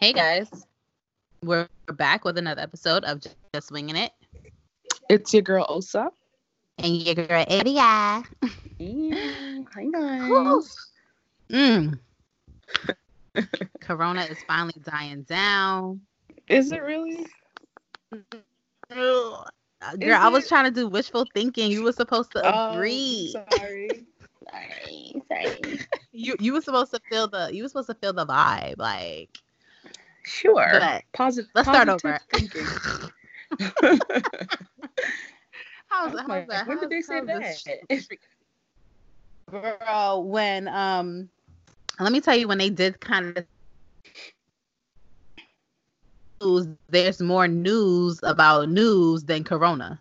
Hey guys, we're back with another episode of Just Swinging It. It's your girl Osa. And your girl Edia. Yeah. Hi guys. Mm. Corona is finally dying down. Is it really? Girl, Is I was it? trying to do wishful thinking. You were supposed to Oh, agree. sorry. sorry. Sorry. you you were supposed to feel the you were supposed to feel the vibe. Like Sure. But Positive. let's start positive over. Thinking. how's, was how's that? when did they say that? Girl, when um let me tell you when they did kind of news, there's more news about news than corona.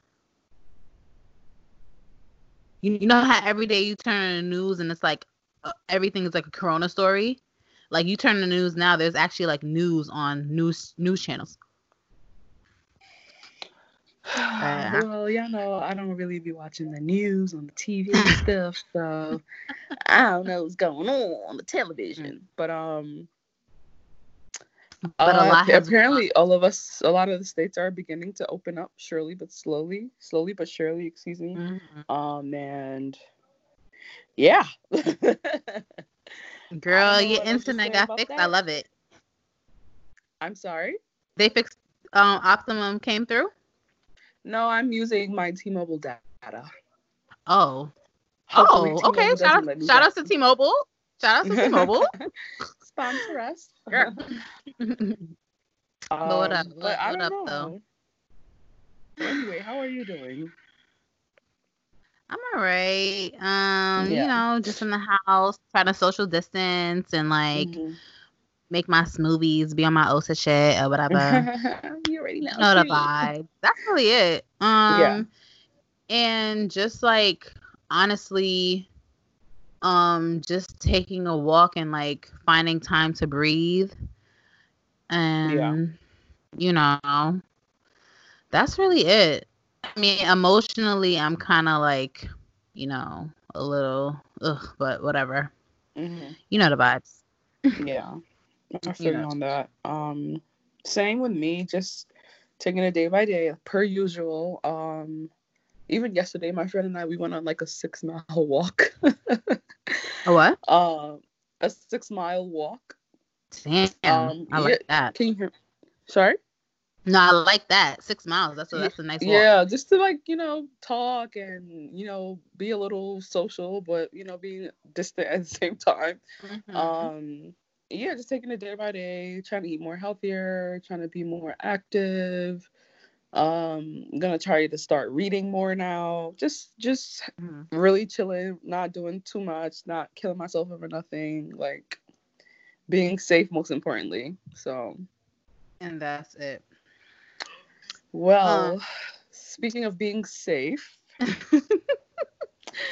You, you know how every day you turn news and it's like uh, everything is like a corona story? Like you turn the news now, there's actually like news on news news channels. Uh, well, y'all know I don't really be watching the news on the TV and stuff, so I don't know what's going on on the television. But um, But a uh, apparently all of us, a lot of the states are beginning to open up, surely but slowly, slowly but surely. Excuse me. Mhm. Um, and yeah, Girl, know your internet got fixed. I love it. I'm sorry. They fixed um Optimum came through. No, I'm using my T-Mobile data. Oh. Hopefully oh, okay. T-Mobile Shout out, shout out to T-Mobile. Shout out to T-Mobile. Sponsor us. Girl. Um, what up? but What- I don't up, though? Anyway, how are you doing? I'm all right. Um, you know, just in the house, trying to social distance and like Mhm. make my smoothies, be on my OSA shit or whatever. you already know. know the vibe. That's really it. Um and just like honestly, um, just taking a walk and like finding time to breathe. And you know, that's really it. I mean, emotionally I'm kinda like, you know, a little ugh, but whatever. Mhm. You know the vibes. Yeah, I feel you know. on that. Um, same with me. Just taking it day by day, per usual. Um, even yesterday, my friend and I we went on like a six mile walk. A what? um, a six mile walk. Damn. Um, I like that. Can you hear? Sorry. No, I like that. Six miles. That's a that's a nice walk. Yeah, just to like you know talk and you know be a little social, but you know being distant at the same time. Mhm. Um, yeah, just taking it day by day, trying to eat more healthier, trying to be more active. Um, I'm gonna try to start reading more now. Just just Mhm. really chilling, not doing too much, not killing myself over nothing, like being safe most importantly. So And that's it. Well, speaking of being safe,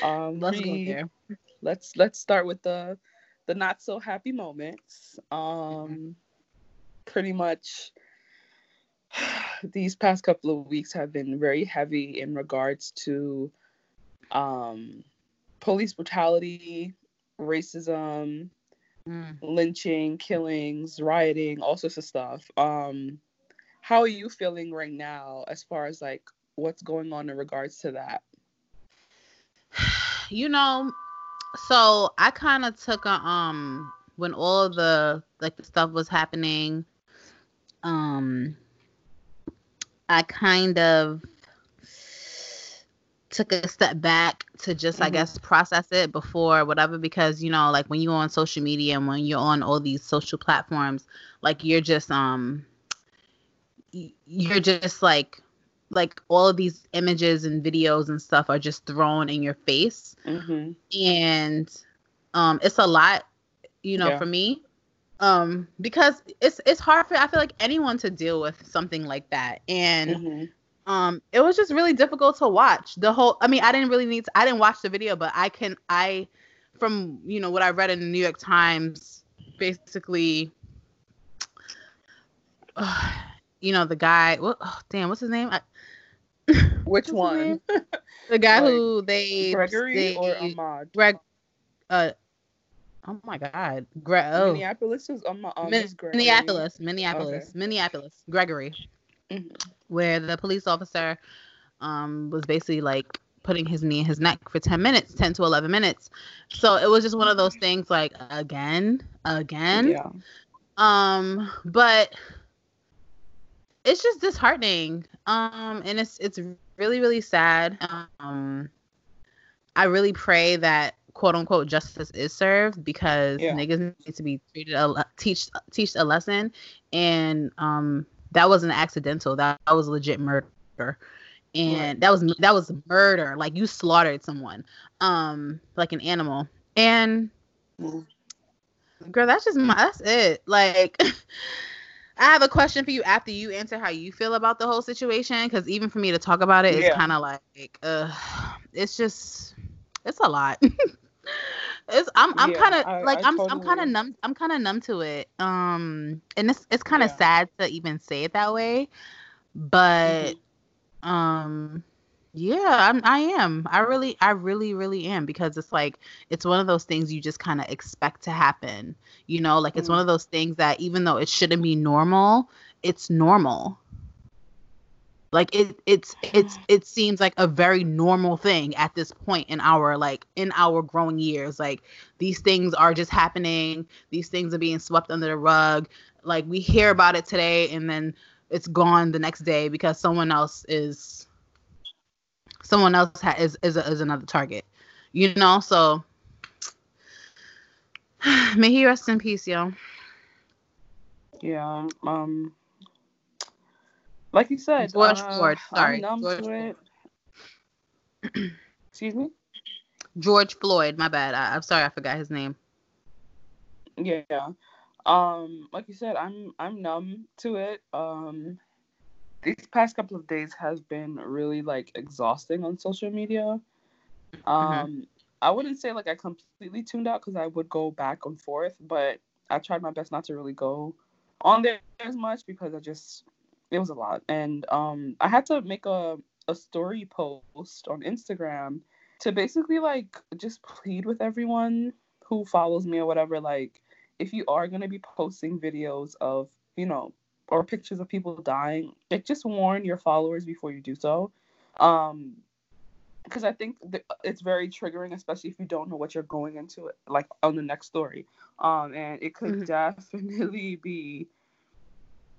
um, Let's go there. let's let's start with the the not so happy moments um pretty much these past couple of weeks have been very heavy in regards to um police brutality racism Mm. lynching killings rioting all sorts of stuff um how are you feeling right now as far as like what's going on in regards to that You know, so I kind of took a um when all of the like the stuff was happening. Um, I kind of took a step back to just I Mhm. guess process it before whatever because you know like when you're on social media and when you're on all these social platforms like you're just um you're just like like all of these images and videos and stuff are just thrown in your face mm-hmm. and um it's a lot you know Yeah. for me um because it's it's hard for i feel like anyone to deal with something like that and Mm-hmm. um it was just really difficult to watch the whole i mean i didn't really need to i didn't watch the video but i can i from you know what i read in the new york times basically you know the guy what oh, damn what's his name I, Which one? the guy Like, who they Gregory they, or Ahmaud? Greg uh Oh my God, Gre- oh. Minneapolis is on my um, Min- Gregory. Minneapolis, Minneapolis, Okay. Minneapolis, Gregory, Mhm. where the police officer um was basically like putting his knee in his neck for 10 minutes 10 to 11 minutes so it was just one of those things like again again Yeah. um but it's just disheartening. Um and it's it's really really sad. Um i really pray that quote unquote justice is served because Yeah. niggas need to be treated a le- teach teach a lesson. And um that wasn't accidental. That, that was legit murder. And Right. that was that was murder. Like you slaughtered someone um like an animal. And Mhm. girl that's just my that's it. Like i have a question for you after you answer how you feel about the whole situation because even for me to talk about it it's Yeah. kind of like uh it's just it's a lot it's i'm i'm Yeah, kind of like I i'm i'm kind of numb i'm kind of numb to it um and it's it's kind of Yeah. sad to even say it that way but Mhm. um yeah i'm i am. I really i really really am because it's like it's one of those things you just kind of expect to happen you know? Like it's Mhm. one of those things that even though it shouldn't be normal it's normal. Like it it's it's it seems like a very normal thing at this point in our like in our growing years. Like these things are just happening. These things are being swept under the rug. Like we hear about it today and then it's gone the next day because someone else is someone else ha- is is, a, is another target you know so may he rest in peace yo Yeah. Um. Like you said, George uh, Floyd, sorry, George. Excuse me. george floyd my bad I, i'm sorry i forgot his name Yeah. Um, like you said, I'm I'm numb to it. Um, these past couple of days has been really like exhausting on social media. Um, I wouldn't say like I completely tuned out because I would go back and forth, but I tried my best not to really go on there as much because I just it was a lot, and um, I had to make a a story post on Instagram to basically like just plead with everyone who follows me or whatever like if you are going to be posting videos of you know or pictures of people dying like just warn your followers before you do so. Um because i think th- it's very triggering especially if you don't know what you're going into like on the next story. Um and it could Mhm. definitely be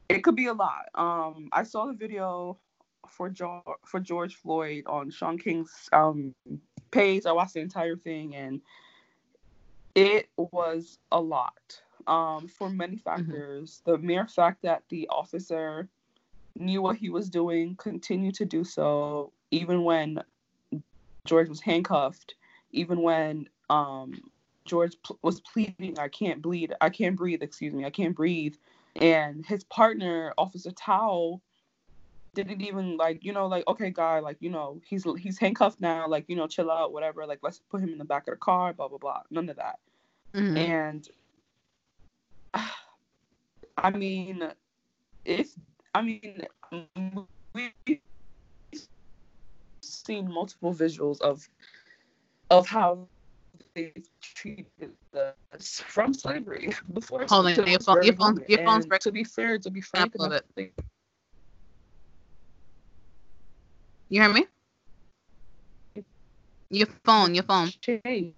it could be a lot. Um i saw the video for george for george floyd on shaun king's um page. I watched the entire thing and it was a lot um, for many factors. The mere fact that the officer knew what he was doing, continued to do so, even when George was handcuffed, even when um, George pl- was pleading, "I can't bleed, I can't breathe," excuse me, I can't breathe, and his partner, Officer Thao, didn't even like, you know, like, okay, guy, like, you know, he's he's handcuffed now, like, you know, chill out, whatever, like, let's put him in the back of the car, blah blah blah, none of that. Mhm. And I mean, if I mean, we've seen multiple visuals of of how they treated us from slavery before. Hold on, to your phone- your phone- your phone's breaking To be fair, to be frank, up a little and you hear me your phone your phone changed.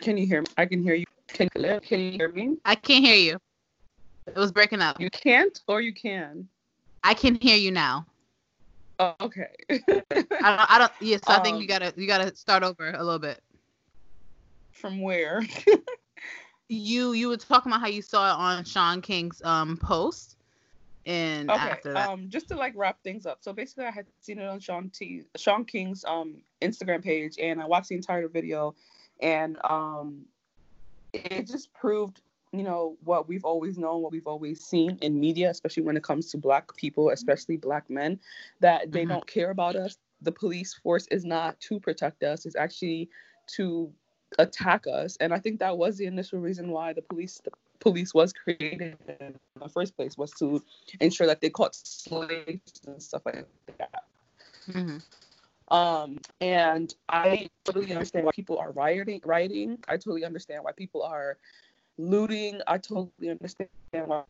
Can you hear me? I can hear you. Can, can you hear me? i can't hear you it was breaking up You can't or you can. i can hear you now Oh, okay. I don't, I don't. Yes, I think you Um, gotta you gotta start over a little bit. From where? You you were talking about how you saw it on Shaun King's um post, and okay. after that, Um, just to like wrap things up. So basically, I had seen it on Sean T. Shaun King's um Instagram page, and I watched the entire video, and um, it just proved you know what we've always known, what we've always seen in media, especially when it comes to Black people, especially Black men, that they Mhm. don't care about us. The police force is not to protect us; it's actually to attack us. And I think that was the initial reason why the police the police was created in the first place was to ensure that they caught slaves and stuff like that. Mm-hmm. Um, and I totally understand why people are rioting. Rioting. I totally understand why people are looting. I totally understand why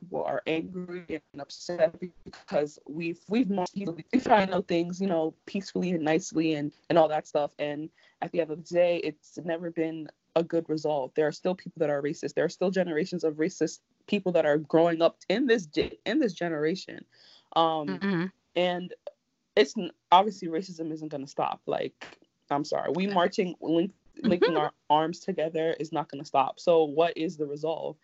people are angry and upset because we've we've we try to know things, you know, peacefully and nicely and and all that stuff. And at the end of the day, it's never been a good result. There are still people that are racist. There are still generations of racist people that are growing up in this in this generation. Um, mm-hmm. and it's obviously racism isn't going to stop. Like, I'm sorry, we marching, link, linking our arms together is not going to stop. So, what is the resolve?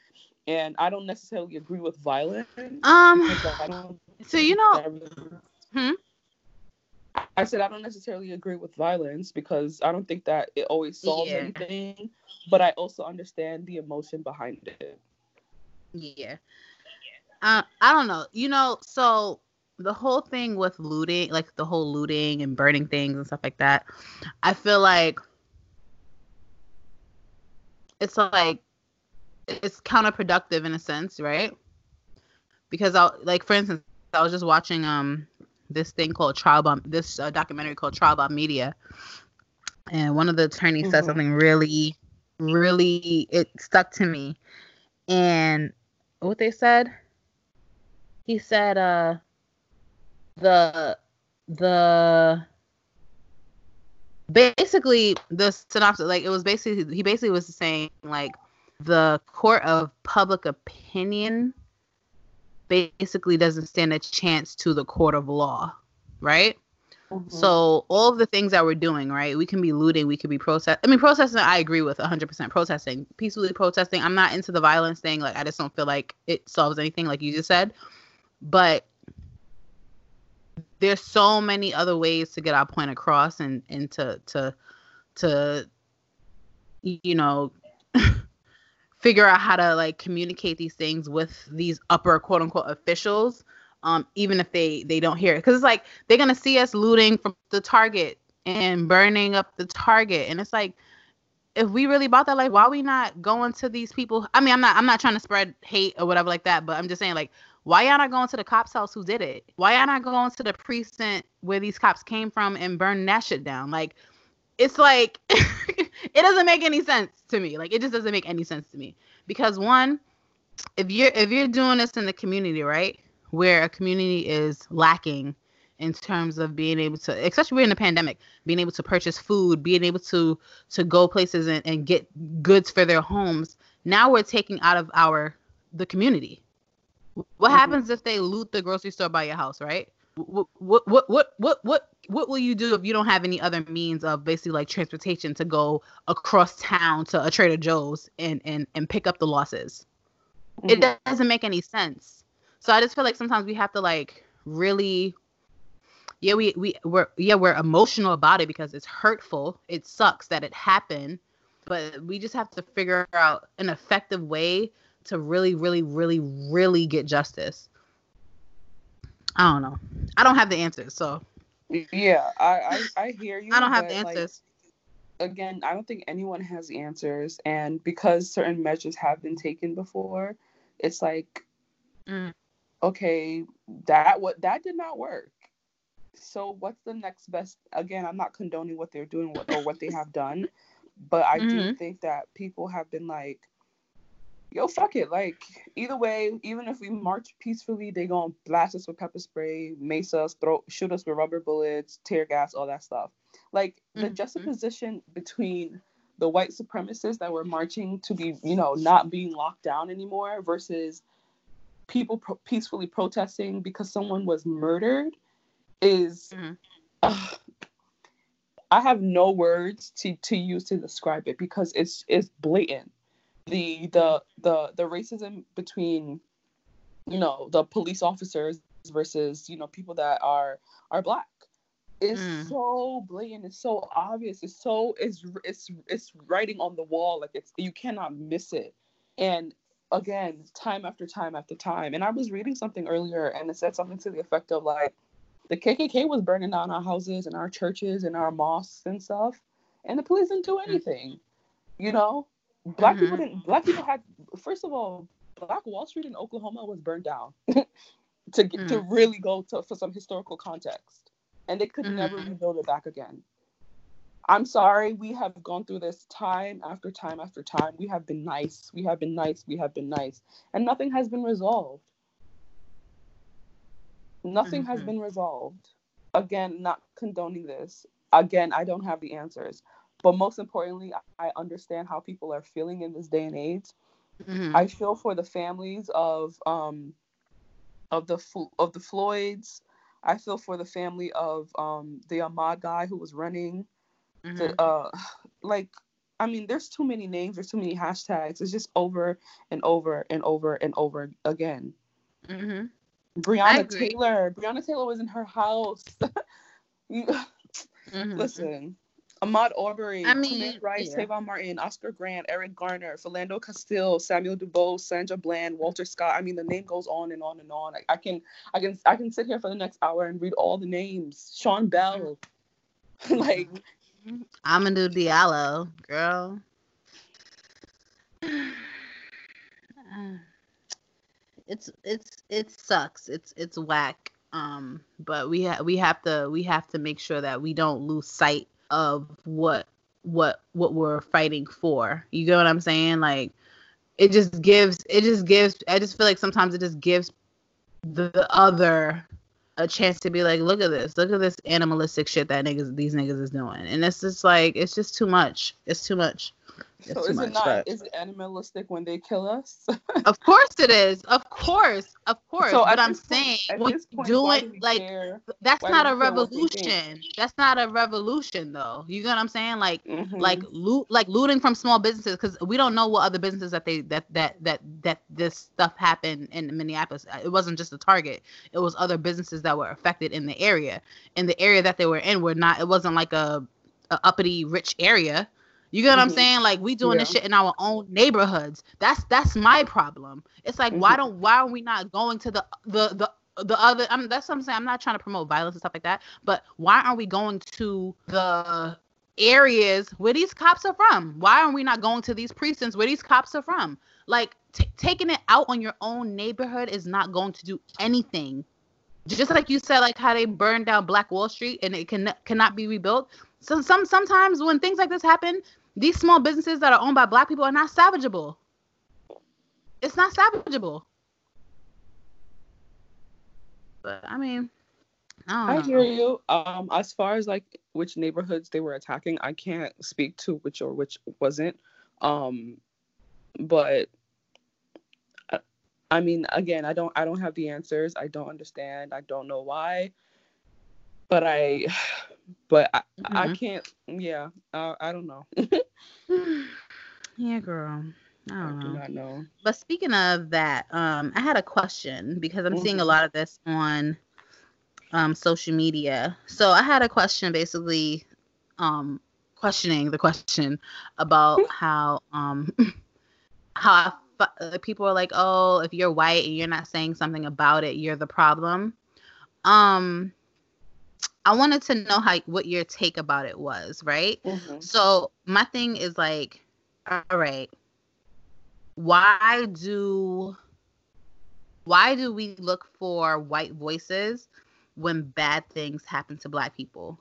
And I don't necessarily agree with violence. Um. So you know. Hmm? I said I don't necessarily agree with violence because I don't think that it always solves yeah. anything, but I also understand the emotion behind it. Yeah. Uh, I don't know. You know, so the whole thing with looting, like the whole looting and burning things and stuff like that, I feel like it's like it's counterproductive in a sense, right? Because I like for instance, I was just watching um this thing called Trial by this uh, documentary called Trial by Media, and one of the attorneys mm-hmm. said something really, really it stuck to me, and what they said, he said, uh, the the basically the synopsis like it was basically he basically was saying like the court of public opinion basically doesn't stand a chance to the court of law, right? Mm-hmm. So all of the things that we're doing, right? We can be looting, we could be protest. I mean, protesting. I agree with 100% protesting, peacefully protesting. I'm not into the violence thing. Like, I just don't feel like it solves anything, like you just said. But there's so many other ways to get our point across and and to to to you know figure out how to like communicate these things with these upper quote unquote officials um even if they they don't hear it. Because it's like they're gonna see us looting from the target and burning up the target. And it's like if we really bought that like why are we not going to these people? I mean i'm not i'm not trying to spread hate or whatever like that but i'm just saying like why y'all not going to the cops house who did it why y'all not going to the precinct where these cops came from and burn that shit down like it's like it doesn't make any sense to me. Like it just doesn't make any sense to me because one, if you're if you're doing this in the community, right, where a community is lacking in terms of being able to, especially we're in the pandemic, being able to purchase food, being able to to go places and, and get goods for their homes. Now we're taking out of our the community. What mm-hmm. happens if they loot the grocery store by your house, right? What what what what what what what will you do if you don't have any other means of basically like transportation to go across town to a Trader Joe's and and and pick up the losses? Mm-hmm. It doesn't make any sense. So I just feel like sometimes we have to like really yeah, we we we're yeah, we're emotional about it because it's hurtful. It sucks that it happened, but we just have to figure out an effective way to really really really really get justice. I don't know. I don't have the answers, so yeah, I, I, I hear you. I don't have the answers. Like, again, I don't think anyone has the answers, and because certain measures have been taken before, it's like, mm. okay, that what that did not work. So what's the next best? Again, I'm not condoning what they're doing or what they have done, but I mm-hmm. do think that people have been like, yo, fuck it. Like, either way, even if we march peacefully, they gonna blast us with pepper spray, mace us, throw, shoot us with rubber bullets, tear gas, all that stuff. Like, the mm-hmm. juxtaposition between the white supremacists that were marching to be, you know, not being locked down anymore versus people pro- peacefully protesting because someone was murdered is. Mm-hmm. Uh, I have no words to, to use to describe it because it's it's blatant the the the the racism between you know the police officers versus you know people that are are black is mm. so blatant it's so obvious it's so it's it's it's writing on the wall like it's you cannot miss it and again time after time after time and i was reading something earlier and it said something to the effect of like the kkk was burning down our houses and our churches and our mosques and stuff and the police didn't do mm. anything mm. you know Black mm-hmm. people didn't. Black people had. First of all, Black Wall Street in Oklahoma was burned down. to get, mm. to really go to for some historical context. and they could mm-hmm. never rebuild it back again. I'm sorry, we have gone through this time after time after time. We have been nice, we have been nice, we have been nice, and nothing has been resolved. Nothing mm-hmm. has been resolved. Again, not condoning this. Again, I don't have the answers. But most importantly, I understand how people are feeling in this day and age. Mm-hmm. I feel for the families of um of the of the Floyds. I feel for the family of um the Ahmaud guy who was running. Mm-hmm. The, uh, like I mean, there's too many names. There's too many hashtags. It's just over and over and over and over again. Mm-hmm. Breonna Taylor. Breonna Taylor was in her house. mm-hmm. Listen, Ahmaud Arbery, I mean, Rice, yeah. Trayvon Martin, Oscar Grant, Eric Garner, Philando Castile, Samuel DuBose, Sandra Bland, Walter Scott. I mean, the name goes on and on and on. I, I can, I can, I can sit here for the next hour and read all the names. Sean Bell, like Amadou Diallo, girl. It's it's it sucks. It's it's whack. Um, but we ha- we have to we have to make sure that we don't lose sight of what what what we're fighting for. You get what I'm saying? Like it just gives it just gives I just feel like sometimes it just gives the, the other a chance to be like, look at this, look at this animalistic shit that niggas these niggas is doing. And it's just like it's just too much. It's too much so is much, it not? But... Is it animalistic when they kill us? of course it is. Of course, of course. So but I'm point, saying, when point, doing like care? that's why not a revolution. That's not a revolution, though. You know what I'm saying? Like, mm-hmm. like loot, like looting from small businesses, because we don't know what other businesses that they that that that that this stuff happened in Minneapolis. It wasn't just a Target. It was other businesses that were affected in the area. In the area that they were in, were not. It wasn't like a, a uppity rich area you get what mm-hmm. I'm saying? Like we doing yeah. this shit in our own neighborhoods. That's that's my problem. It's like mm-hmm. why don't why are we not going to the the the the other I'm that's what I'm saying. I'm not trying to promote violence and stuff like that, but why aren't we going to the areas where these cops are from? Why are we not going to these precincts where these cops are from? Like t- taking it out on your own neighborhood is not going to do anything. Just like you said, like how they burned down Black Wall Street and it can cannot be rebuilt. So some sometimes when things like this happen, these small businesses that are owned by black people are not salvageable. It's not salvageable. But I mean, I, I hear you. Um, as far as like which neighborhoods they were attacking, I can't speak to which or which wasn't. Um, but I, I mean, again, I don't, I don't have the answers. I don't understand. I don't know why. But I, but I, mm-hmm. I can't. Yeah, uh, I don't know. yeah, girl. I don't I know. do not know. But speaking of that, um, I had a question because I'm mm-hmm. seeing a mm-hmm. lot of this on um social media. So I had a question basically um questioning the question about how um how I, people are like, "Oh, if you're white and you're not saying something about it, you're the problem." Um I wanted to know how what your take about it was, right? Mm-hmm. So my thing is like, all right, why do why do we look for white voices when bad things happen to black people?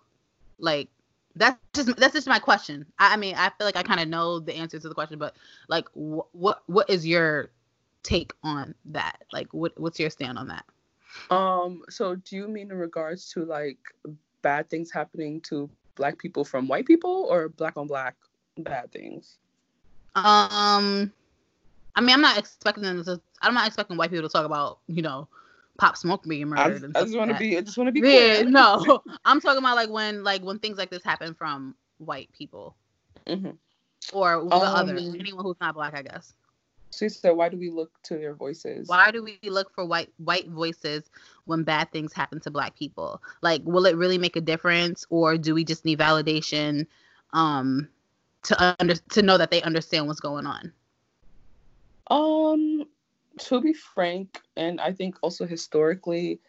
Like that's just that's just my question. I, I mean, I feel like I kind of know the answer to the question, but like, wh- what what is your take on that? Like, what what's your stand on that? Um, so do you mean in regards to like bad things happening to black people from white people or black on black bad things? Um I mean I'm not expecting them to I'm not expecting white people to talk about, you know, Pop Smoke being murdered. I, I just want to be I just want to be clear. Yeah, no. I'm talking about like when like when things like this happen from white people. Mm-hmm. Or the um, others, anyone who's not black, I guess. She said, "Why do we look to their voices? Why do we look for white white voices when bad things happen to Black people? Like, will it really make a difference, or do we just need validation um, to under to know that they understand what's going on?" Um, to be frank, and I think also historically,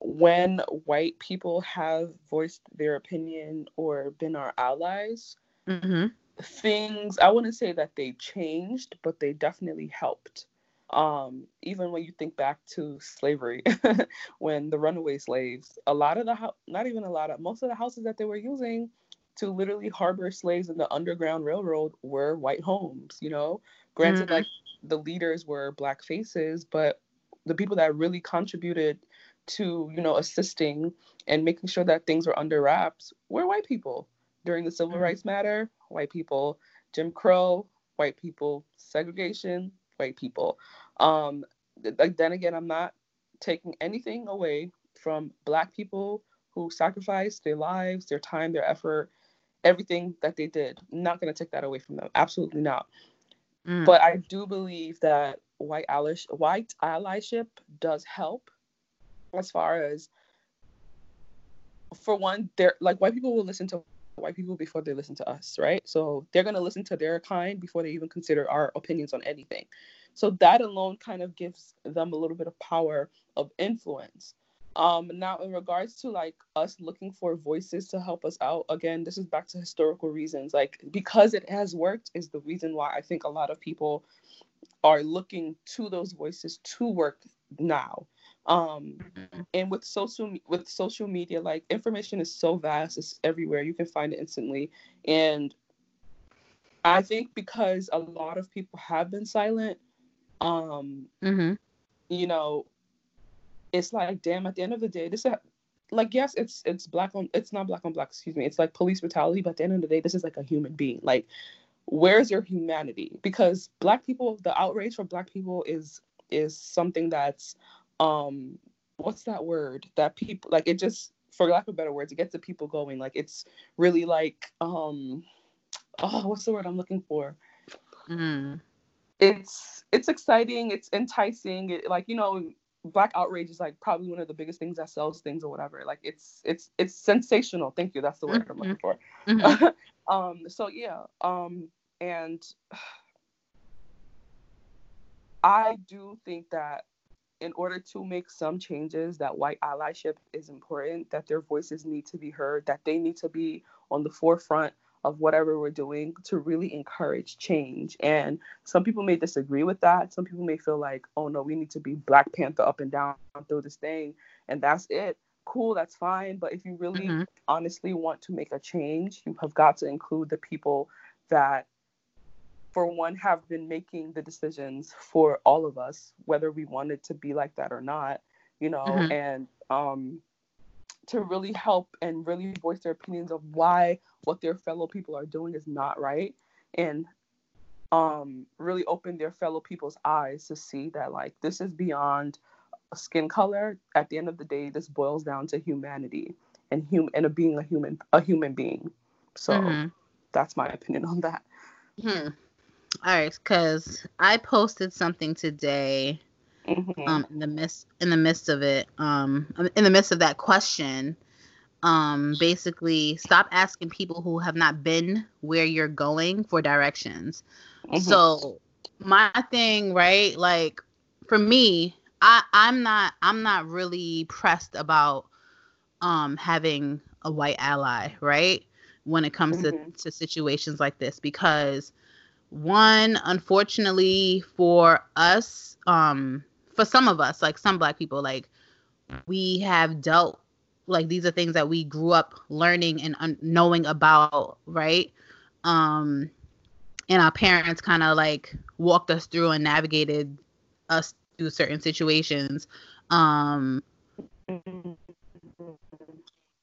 when white people have voiced their opinion or been our allies. Mm-hmm things I wouldn't say that they changed, but they definitely helped. Um, even when you think back to slavery, when the runaway slaves, a lot of the ho- not even a lot of most of the houses that they were using to literally harbor slaves in the underground railroad were white homes. You know, granted, mm-hmm. like the leaders were black faces, but the people that really contributed to you know assisting and making sure that things were under wraps were white people during the civil mm-hmm. rights matter white people jim crow white people segregation white people um like then again i'm not taking anything away from black people who sacrificed their lives their time their effort everything that they did I'm not going to take that away from them absolutely not mm. but i do believe that white allyship, white allyship does help as far as for one they're like white people will listen to white people before they listen to us right? So they're going to listen to their kind before they even consider our opinions on anything. So that alone kind of gives them a little bit of power of influence. Um now in regards to like us looking for voices to help us out again this is back to historical reasons. Like because it has worked is the reason why i think a lot of people are looking to those voices to work now um mm-hmm. and with social with social media like information is so vast it's everywhere you can find it instantly and i think because a lot of people have been silent um mm-hmm. you know it's like damn at the end of the day this is like yes it's it's black on it's not black on black excuse me it's like police brutality but at the end of the day this is like a human being like where's your humanity because black people the outrage for black people is is something that's um what's that word that people like it just for lack of better words it gets the people going like it's really like um oh what's the word i'm looking for mm. it's it's exciting it's enticing it, like you know black outrage is like probably one of the biggest things that sells things or whatever like it's it's it's sensational thank you that's the word mm-hmm. i'm looking for mm-hmm. um so yeah um and i do think that in order to make some changes that white allyship is important that their voices need to be heard that they need to be on the forefront of whatever we're doing to really encourage change. And some people may disagree with that. Some people may feel like oh no we need to be black panther up and down through this thing and that's it. Cool that's fine. But if you really mm-hmm. honestly want to make a change you have got to include the people that for one, have been making the decisions for all of us, whether we wanted to be like that or not, you know, mm-hmm. and um, to really help and really voice their opinions of why what their fellow people are doing is not right, and um, really open their fellow people's eyes to see that like this is beyond skin color. At the end of the day, this boils down to humanity and hum and a being a human a human being. So mm-hmm. that's my opinion on that. Hmm. All right, because I posted something today. Mm-hmm. Um, in the midst in the midst of it, um, in the midst of that question, um, basically stop asking people who have not been where you're going for directions. Mm-hmm. So my thing, right? Like for me, I I'm not I'm not really pressed about um having a white ally, right? When it comes mm-hmm. to, to situations like this because one unfortunately for us um for some of us like some black people like we have dealt like these are things that we grew up learning and un- knowing about right? Um and our parents kind of like walked us through and navigated us through certain situations. Um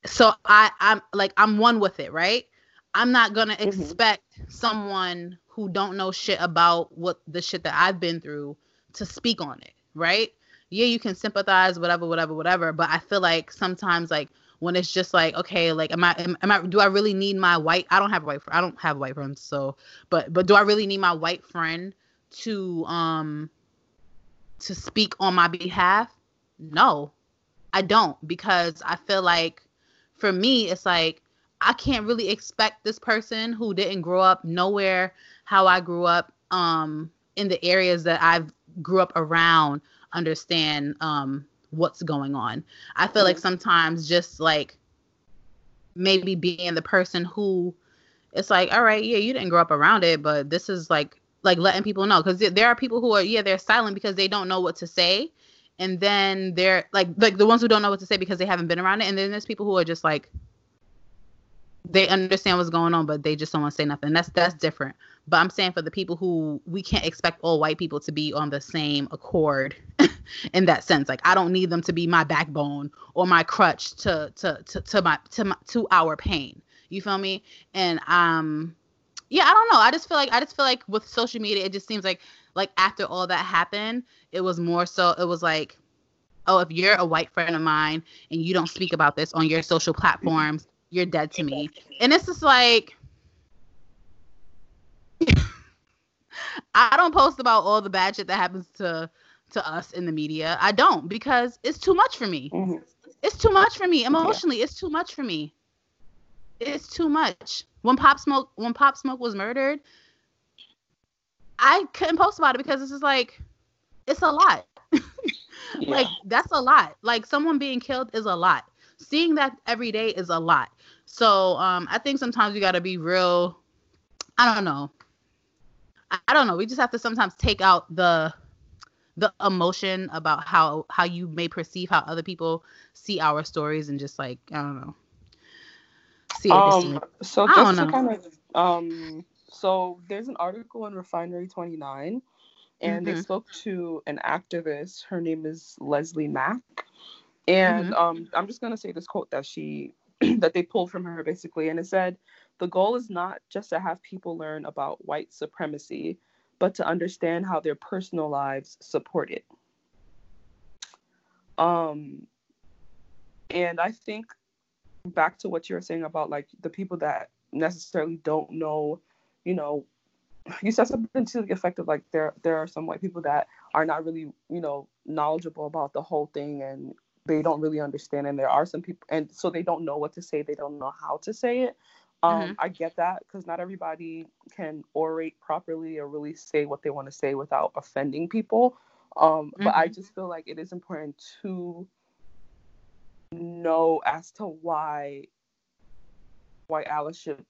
so i i'm like i'm one with it right? I'm not gonna mm-hmm. expect someone who don't know shit about what the shit that I've been through to speak on it, right? Yeah, you can sympathize, whatever, whatever, whatever. But I feel like sometimes, like when it's just like, okay, like, am I, am, am I, do I really need my white? I don't have a white, I don't have white friends, so, but, but do I really need my white friend to, um, to speak on my behalf? No, I don't, because I feel like, for me, it's like I can't really expect this person who didn't grow up nowhere how I grew up um, in the areas that I grew up around understand um, what's going on. I feel like mm-hmm. sometimes just like maybe being the person who it's like, all right, yeah, you didn't grow up around it, but this is like like letting people know because there are people who are yeah they're silent because they don't know what to say and then they're like like the ones who don't know what to say because they haven't been around it and then there's people who are just like they understand what's going on but they just don't want to say nothing that's that's different but i'm saying for the people who we can't expect all white people to be on the same accord in that sense. Like i don't need them to be my backbone or my crutch to to to, to my to my to our pain. You feel me? And um yeah i don't know. I just feel like i just feel like with social media it just seems like like after all that happened it was more so it was like oh if you're a white friend of mine and you don't speak about this on your social platforms you're dead to me. And it's just like i don't post about all the bad shit that happens to to us in the media. I don't because it's too much for me. Mm-hmm. it's too much for me. Emotionally yeah. it's too much for me. It's too much. When pop smoke when pop smoke was murdered i couldn't post about it because it's just like it's a lot. Yeah. like that's a lot. Like someone being killed is a lot. Seeing that every day is a lot. So um i think sometimes you got to be real i don't know I, don't know. We just have to sometimes take out the the emotion about how how you may perceive how other people see our stories and just like i don't know. See it um so just to kind of um so there's an article in refinery 29 and mm-hmm. they spoke to an activist. Her name is leslie mac. And mm-hmm. um, i'm just going to say this quote that she that they pulled from her basically. And it said the goal is not just to have people learn about white supremacy but to understand how their personal lives support it. Um and i think back to what you were saying about like the people that necessarily don't know you know you said something to the effect of like there there are some white people that are not really you know knowledgeable about the whole thing and they don't really understand and there are some people and so they don't know what to say they don't know how to say it um, mm-hmm. i get that because not everybody can orate properly or really say what they want to say without offending people um, mm-hmm. but i mm-hmm. just feel like it is important to know as to why why allyship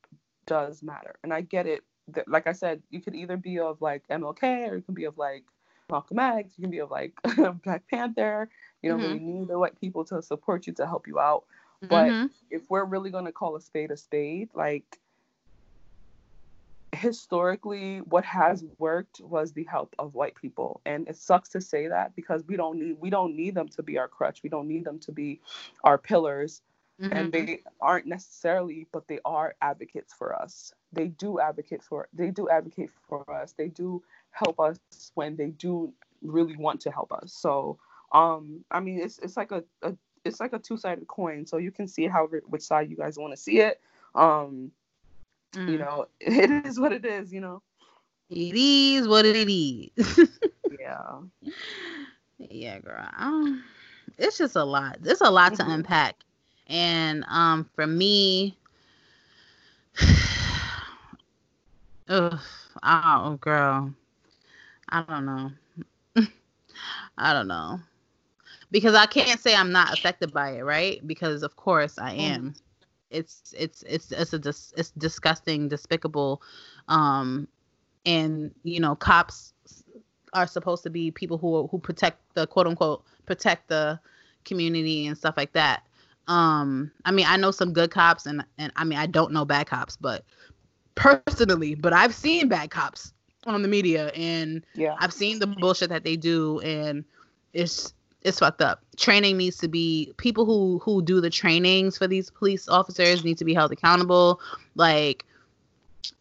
does matter and i get it That, like I said, you could either be of like MLK or you can be of like Malcolm X. You can be of like Black Panther. You don't mm-hmm. really need the white people to support you to help you out. But mm-hmm. if we're really gonna call a spade a spade, like historically what has worked was the help of white people. And it sucks to say that because we don't need we don't need them to be our crutch. We don't need them to be our pillars. Mm-hmm. and they aren't necessarily but they are advocates for us. They do advocate for they do advocate for us. They do help us when they do really want to help us. So um i mean it's it's like a, a it's like a two-sided coin so you can see how which side you guys want to see it um mm. you know it is what it is you know it is what it is yeah yeah girl um, it's just a lot it's a lot mm-hmm. to unpack and um for me Ugh, oh girl. I don't know. I don't know. Because I can't say I'm not affected by it, right? Because of course I mm. am. Mm. It's it's it's it's a dis- it's disgusting, despicable um and you know, cops are supposed to be people who who protect the quote unquote protect the community and stuff like that. Um I mean, I know some good cops and and I mean, I don't know bad cops, but personally, but I've seen bad cops on the media and yeah. I've seen the bullshit that they do and it's it's fucked up. Training needs to be people who who do the trainings for these police officers need to be held accountable. Like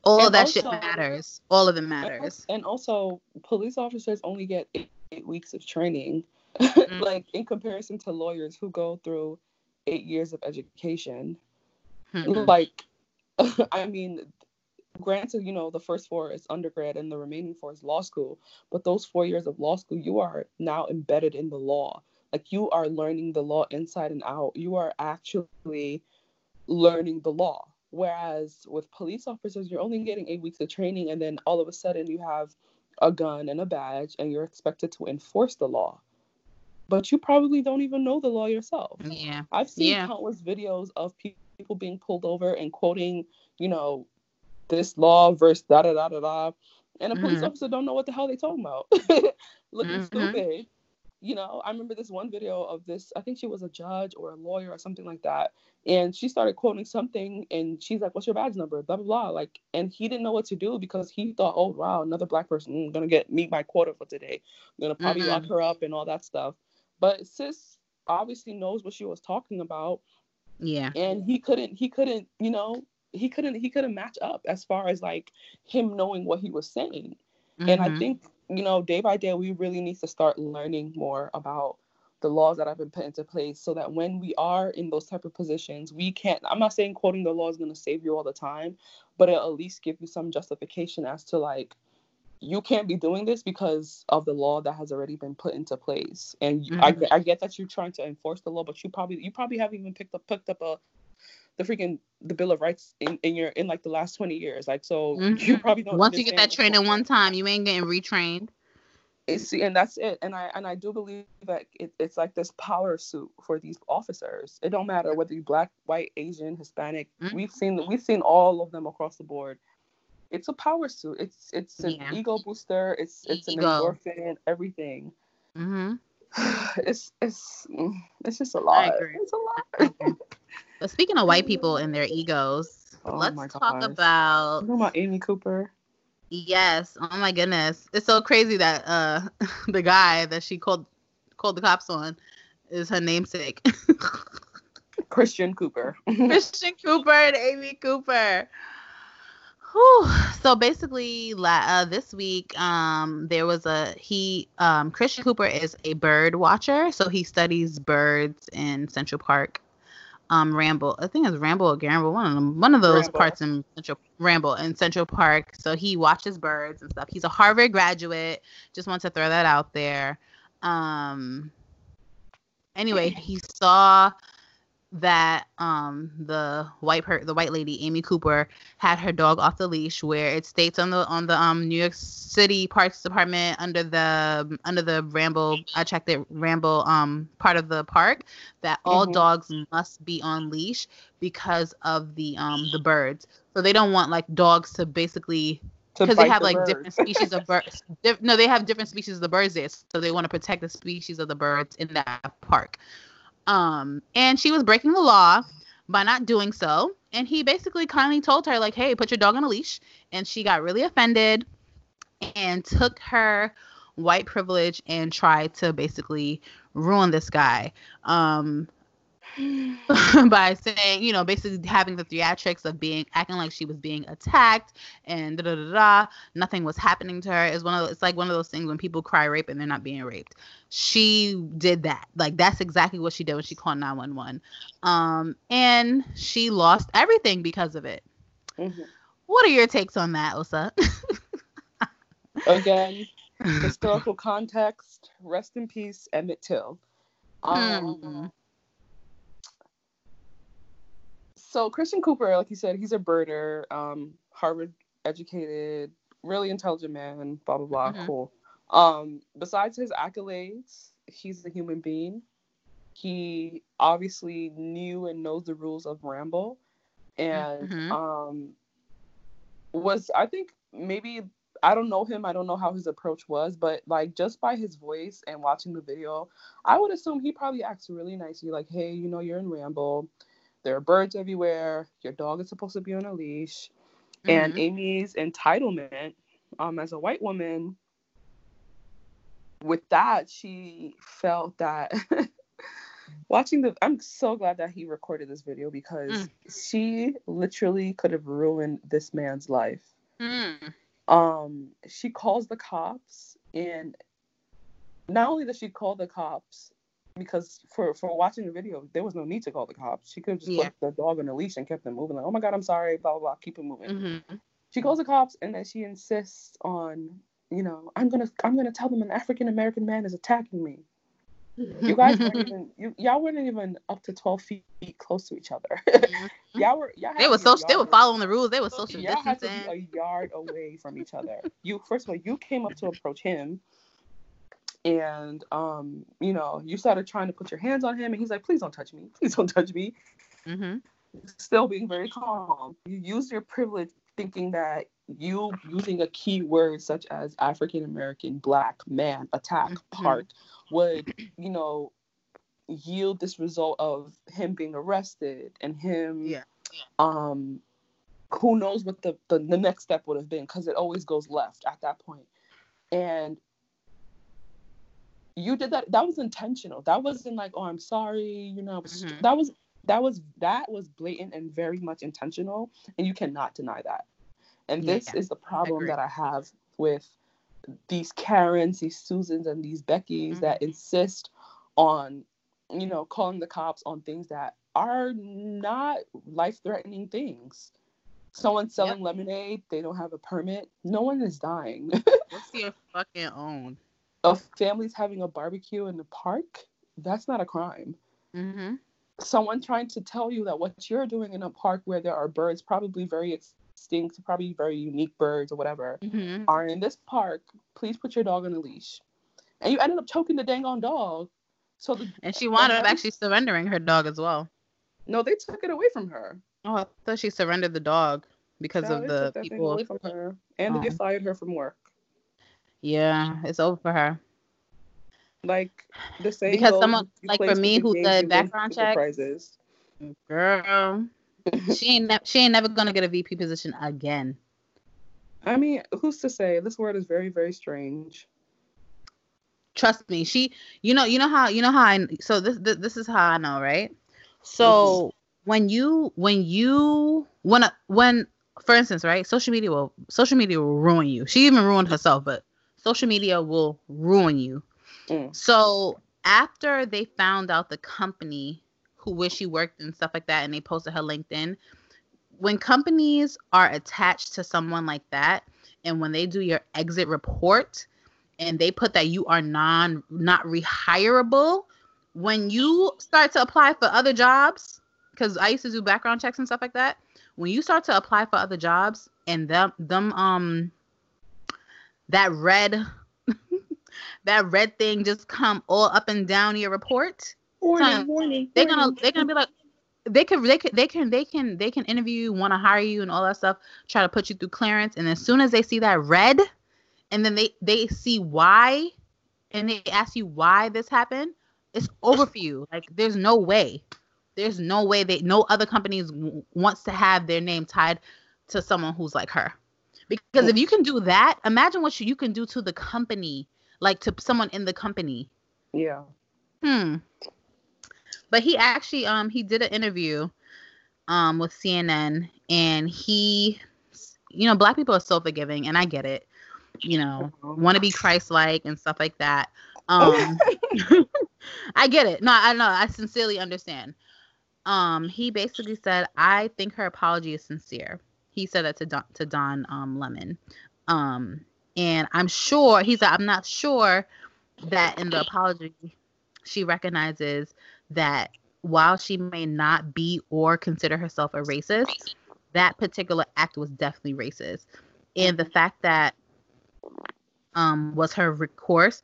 all and of that also, shit matters. All of it matters. And also, police officers only get eight, eight weeks of training, mm-hmm. like in comparison to lawyers who go through eight years of education. Mm-hmm. Like, I mean, granted, you know, the first four is undergrad and the remaining four is law school, but those four years of law school, you are now embedded in the law. Like you are learning the law inside and out. You are actually learning the law. Whereas with police officers, you're only getting eight weeks of training, and then all of a sudden you have a gun and a badge, and you're expected to enforce the law. But you probably don't even know the law yourself. Yeah. I've seen yeah. countless videos of people being pulled over and quoting, you know, this law versus da da da da da. and a police Mhm. officer don't know what the hell they talking about, looking Mhm. stupid. You know, I remember this one video of this. I think she was a judge or a lawyer or something like that, and she started quoting something, and she's like, "What's your badge number?" Blah blah blah. Like, and he didn't know what to do because he thought, "Oh wow, another black person mm, gonna get meet my quota for today. I'm gonna probably Mhm. lock her up and all that stuff." But sis obviously knows what she was talking about Yeah. and he couldn't he couldn't you know he couldn't he couldn't match up as far as like him knowing what he was saying and i Mhm. think you know day by day we really need to start learning more about the laws that have been put into place so that when we are in those type of positions we can't i'm not saying quoting the law is going to save you all the time but it'll at least give you some justification as to like you can't be doing this because of the law that has already been put into place and you I. I get that you're trying to enforce the law but you probably you probably haven't even picked up picked up a the freaking the bill of rights in, in your in like the last 20 years. Like so Mhm. you probably don't Once you get that training one time, you ain't getting retrained. it's, and that's it. And i and i do believe that it, it's like this power suit for these officers. It don't matter whether you're black white asian hispanic. Mhm. we've seen we've seen all of them across the board. It's a power suit. It's it's an Yeah. ego booster. It's it's an Ego. endorphin everything. Hmm it's it's mm, it's just a lot. it's a lot But speaking of white people and their egos, Oh let's talk about you know about amy cooper yes. Oh my goodness, it's so crazy that uh the guy that she called called the cops on is her namesake, christian cooper Christian Cooper and Amy Cooper. Whew. So basically, la- uh, this week, um, there was a he. Um, Christian Cooper is a bird watcher, so he studies birds in Central Park. Um, Ramble, I think it's Ramble or Gamble, one of them, one of those Ramble. parts in Central Ramble in Central Park. So he watches birds and stuff. He's a Harvard graduate. Just want to throw that out there. Um. Anyway, he saw that um the white per- the white lady Amy Cooper had her dog off the leash where it states on the on the um New York City Parks Department under the under the Ramble I checked it Ramble um part of the park that all Mhm. dogs must be on leash because of the um the birds so they don't want like dogs to basically because they have the like bird. different species of birds. Dif- no, they have different species of the birds there, so they want to protect the species of the birds in that park. Um, and she was breaking the law by not doing so. And he basically kindly told her like, "Hey, put your dog on a leash." And she got really offended and took her white privilege and tried to basically ruin this guy. Um, by saying, you know, basically having the theatrics of being acting like she was being attacked and da da da da. Nothing was happening to her. It's one of it's like one of those things when people cry rape and they're not being raped. She did that. Like that's exactly what she did when she called 911. Um, and she lost everything because of it. Mhm. What are your takes on that, Osa? Again, historical context. Rest in peace, Emmett Till. Um, Hmm. So Christian Cooper, like you said, he's a birder, um, Harvard educated, really intelligent man, blah blah blah, Mhm. cool. Um, besides his accolades, he's a human being. He obviously knew and knows the rules of Ramble, and Mhm. um, was I think maybe I don't know him. I don't know how his approach was, but like just by his voice and watching the video, I would assume he probably acts really nicely. Like, hey, you know, you're in Ramble. There are birds everywhere. Your dog is supposed to be on a leash. And Mhm. Amy's entitlement, um, as a white woman, with that, she felt that watching the I'm so glad that he recorded this video because she literally could have ruined this man's life Mm. um she calls the cops and not only does she call the cops because for for watching the video there was no need to call the cops she could have just Yeah. put the dog on a leash and kept them moving like oh my god i'm sorry blah blah blah keep it moving Mhm. she calls the cops and then she insists on you know i'm gonna i'm gonna tell them an african american man is attacking me you guys weren't even you y'all weren't even up to 12 feet close to each other y'all were y'all They were so they were following the rules. They were social y'all had to distancing. be a yard away from each other. You first of all, you came up to approach him, and um, you know, you started trying to put your hands on him, and he's like, "Please don't touch me. Please don't touch me." hmm Still being very calm. You use your privilege thinking that you using a key word such as African American, black, man, attack, Mm-hmm. park would, you know, yield this result of him being arrested and him Yeah. um who knows what the, the, the next step would have been because it always goes left at that point. And you did that that was intentional. That wasn't like, oh I'm sorry, you know, I was- Mhm. that was that was that was blatant and very much intentional and you cannot deny that. And this Yeah, is the problem agree. that I have with these Karens, these Susans, and these Beckys that Mm-hmm. insist on, you know, calling the cops on things that are not life threatening things. Someone selling lemonade, they don't have a permit. No one is dying. What's your fucking own? A family's having a barbecue in the park, that's not a crime. Mm-hmm. Someone trying to tell you that what you're doing in a park where there are birds, probably very extinct, probably very unique birds or whatever, Mm-hmm. are in this park, please put your dog on a leash. And you ended up choking the dang on dog. So the And she wound up actually surrendering her dog as well. no, they took it away from her. Oh, I thought she surrendered the dog because Child, of the took that thing people. away from her, and they Oh. fired her from work. Yeah, it's over for her. Like the same Because someone- like for me, who said background check prizes. Girl, she ain't ne- she ain't never gonna get a VP position again. I mean, who's to say? This word is very, very strange. Trust me. She, you know, you know how you know how I. So this this, this is how I know, right? So when you when you when when for instance, right? Social media will social media will ruin you. She even ruined herself, but social media will ruin you. Mm. So after they found out the company who where she worked and stuff like that, and they posted her LinkedIn, when companies are attached to someone like that, and when they do your exit report, and they put that you are non not rehireable, when you start to apply for other jobs, because I used to do background checks and stuff like that. When you start to apply for other jobs, and them them um that red that red thing just come all up and down your report? Son, warning. they're gonna they're gonna be like they can they can they can they can they can interview you want to hire you and all that stuff try to put you through clearance and as soon as they see that red and then they they see why and they ask you why this happened it's over for you. Like there's no way. There's no way they no other companies w- wants to have their name tied to someone who's like her because if you can do that imagine what you, you can do to the company like to someone in the company Yeah. Hmm. But he actually um he did an interview um with CNN and he you know black people are so forgiving and I get it. You know, want to be Christ-like and stuff like that. Um I get it. No, I know. I sincerely understand. Um he basically said I think her apology is sincere. He said that to Don, to Don um Lemon. Um and I'm sure he said I'm not sure that in the apology she recognizes that while she may not be or consider herself a racist, that particular act was definitely racist. And the fact that um, was her recourse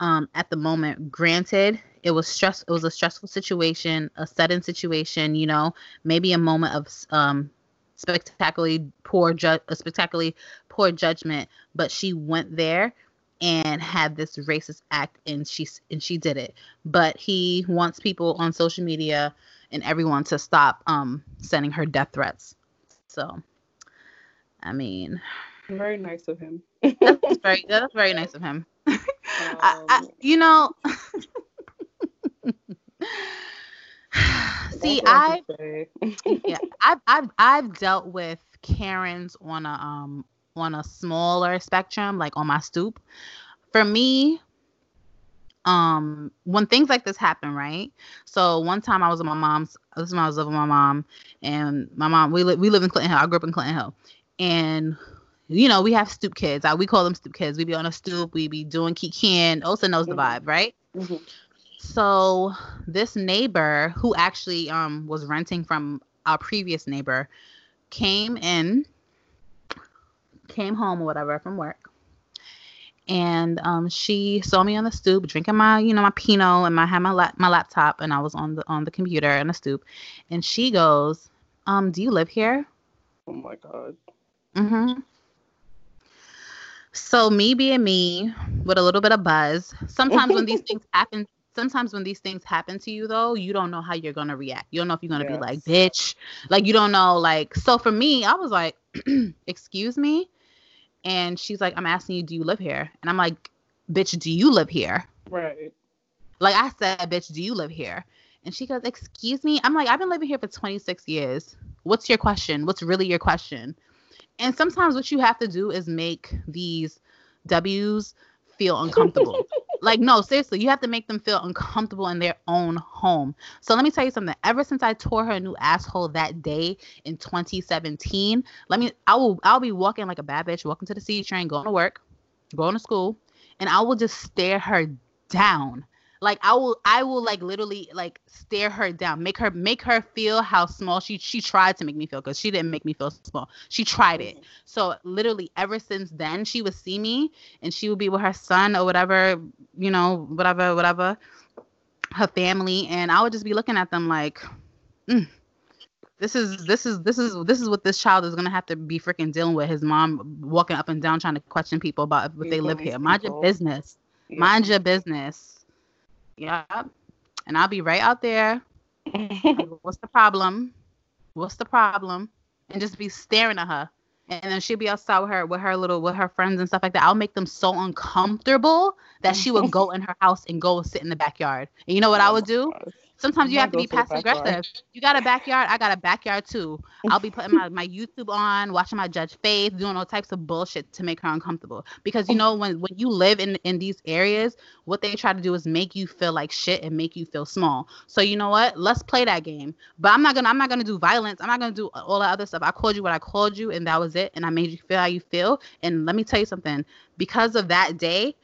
um, at the moment, granted, it was stress. It was a stressful situation, a sudden situation. You know, maybe a moment of um, spectacularly poor ju- a spectacularly poor judgment, but she went there and had this racist act and she and she did it. But he wants people on social media and everyone to stop um sending her death threats. So i mean Very nice of him. that's very that's very nice of him. I, I, Um, you know see I yeah, I've I've i've dealt with karens on a um on a smaller spectrum like on my stoop. For me um when things like this happen right? So one time i was at my mom's this is when i was living with my mom and my mom we, li- we live in clinton hill. I grew up in clinton hill. And you know we have stoop kids. I, we call them stoop kids. We be on a stoop. We be doing kikiing also knows the Mhm. vibe right? Mhm. So this neighbor who actually um was renting from our previous neighbor came in came home or whatever from work and um she saw me on the stoop drinking my you know my pinot and I had my lap, my laptop and I was on the on the computer on the stoop and she goes um do you live here Oh my god. Mm-hmm. So me being me with a little bit of buzz. Sometimes when these things happen, sometimes when these things happen to you though, you don't know how you're gonna react. You don't know if you're gonna yes. be like, bitch. Like you don't know, like so for me, I was like, excuse me. And she's like, I'm asking you, do you live here? And I'm like, bitch, do you live here? Right. Like I said, bitch, do you live here? And she goes, excuse me. I'm like, I've been living here for 26 years. What's your question? What's really your question? And sometimes what you have to do is make these W's feel uncomfortable. like, no, seriously, you have to make them feel uncomfortable in their own home. So let me tell you something. Ever since I tore her a new asshole that day in 2017, let me I will I'll be walking like a bad bitch, walking to the C train, going to work, going to school, and I will just stare her down like I will I will like literally like stare her down, make her make her feel how small she she tried to make me feel because she didn't make me feel small. She tried it. Mm-hmm. So literally ever since then she would see me and she would be with her son or whatever, you know, whatever, whatever, her family, and I would just be looking at them like, mm, this is this is this is this is what this child is gonna have to be freaking dealing with. His mom walking up and down trying to question people about if they live here. Mind your business. Mind your business. Yep. And I'll be right out there. What's the problem? What's the problem? And just be staring at her. And then she'll be outside with her with her little with her friends and stuff like that. I'll make them so uncomfortable that she would go in her house and go sit in the backyard. And you know what I would do? Sometimes you have to be passive aggressive. You got a backyard, I got a backyard too. I'll be putting my, my YouTube on, watching my Judge Faith, doing all types of bullshit to make her uncomfortable. Because you know when when you live in in these areas, what they try to do is make you feel like shit and make you feel small. So you know what? Let's play that game. But I'm not gonna I'm not gonna do violence. I'm not gonna do all that other stuff. I called you what I called you, and that was it. And I made you feel how you feel. And let me tell you something. Because of that day,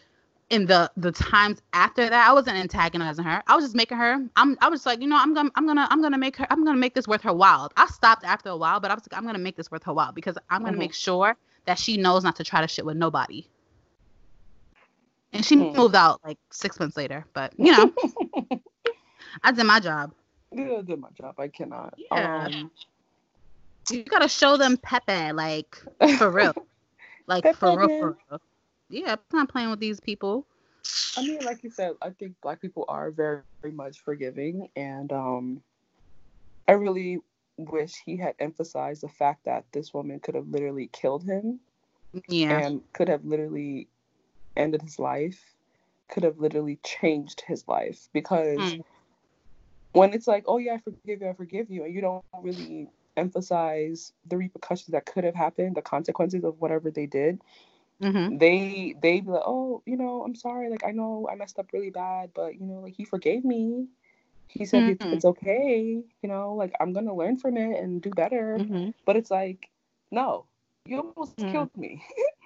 in the the times after that, I wasn't antagonizing her. I was just making her. I'm. I was like, you know, I'm gonna, I'm gonna, I'm gonna make her. I'm gonna make this worth her while. I stopped after a while, but I was like, I'm gonna make this worth her while because I'm gonna mm-hmm. make sure that she knows not to try to shit with nobody. And she mm-hmm. moved out like six months later, but you know, I did my job. Yeah, I did my job. I cannot. Yeah. Um, you gotta show them Pepe, like for real, like Pepe. for real, for real yeah, I'm not playing with these people. I mean, like you said, I think black people are very, very much forgiving, and um, I really wish he had emphasized the fact that this woman could have literally killed him, yeah, and could have literally ended his life, could have literally changed his life because. Mm. When it's like, oh yeah, I forgive you, I forgive you, and you don't really emphasize the repercussions that could have happened, the consequences of whatever they did, Mm-hmm. They they be like, oh, you know, I'm sorry. Like I know I messed up really bad, but you know, like he forgave me. He said mm-hmm. it's okay. You know, like I'm gonna learn from it and do better. Mm-hmm. But it's like, no, you almost mm. killed me.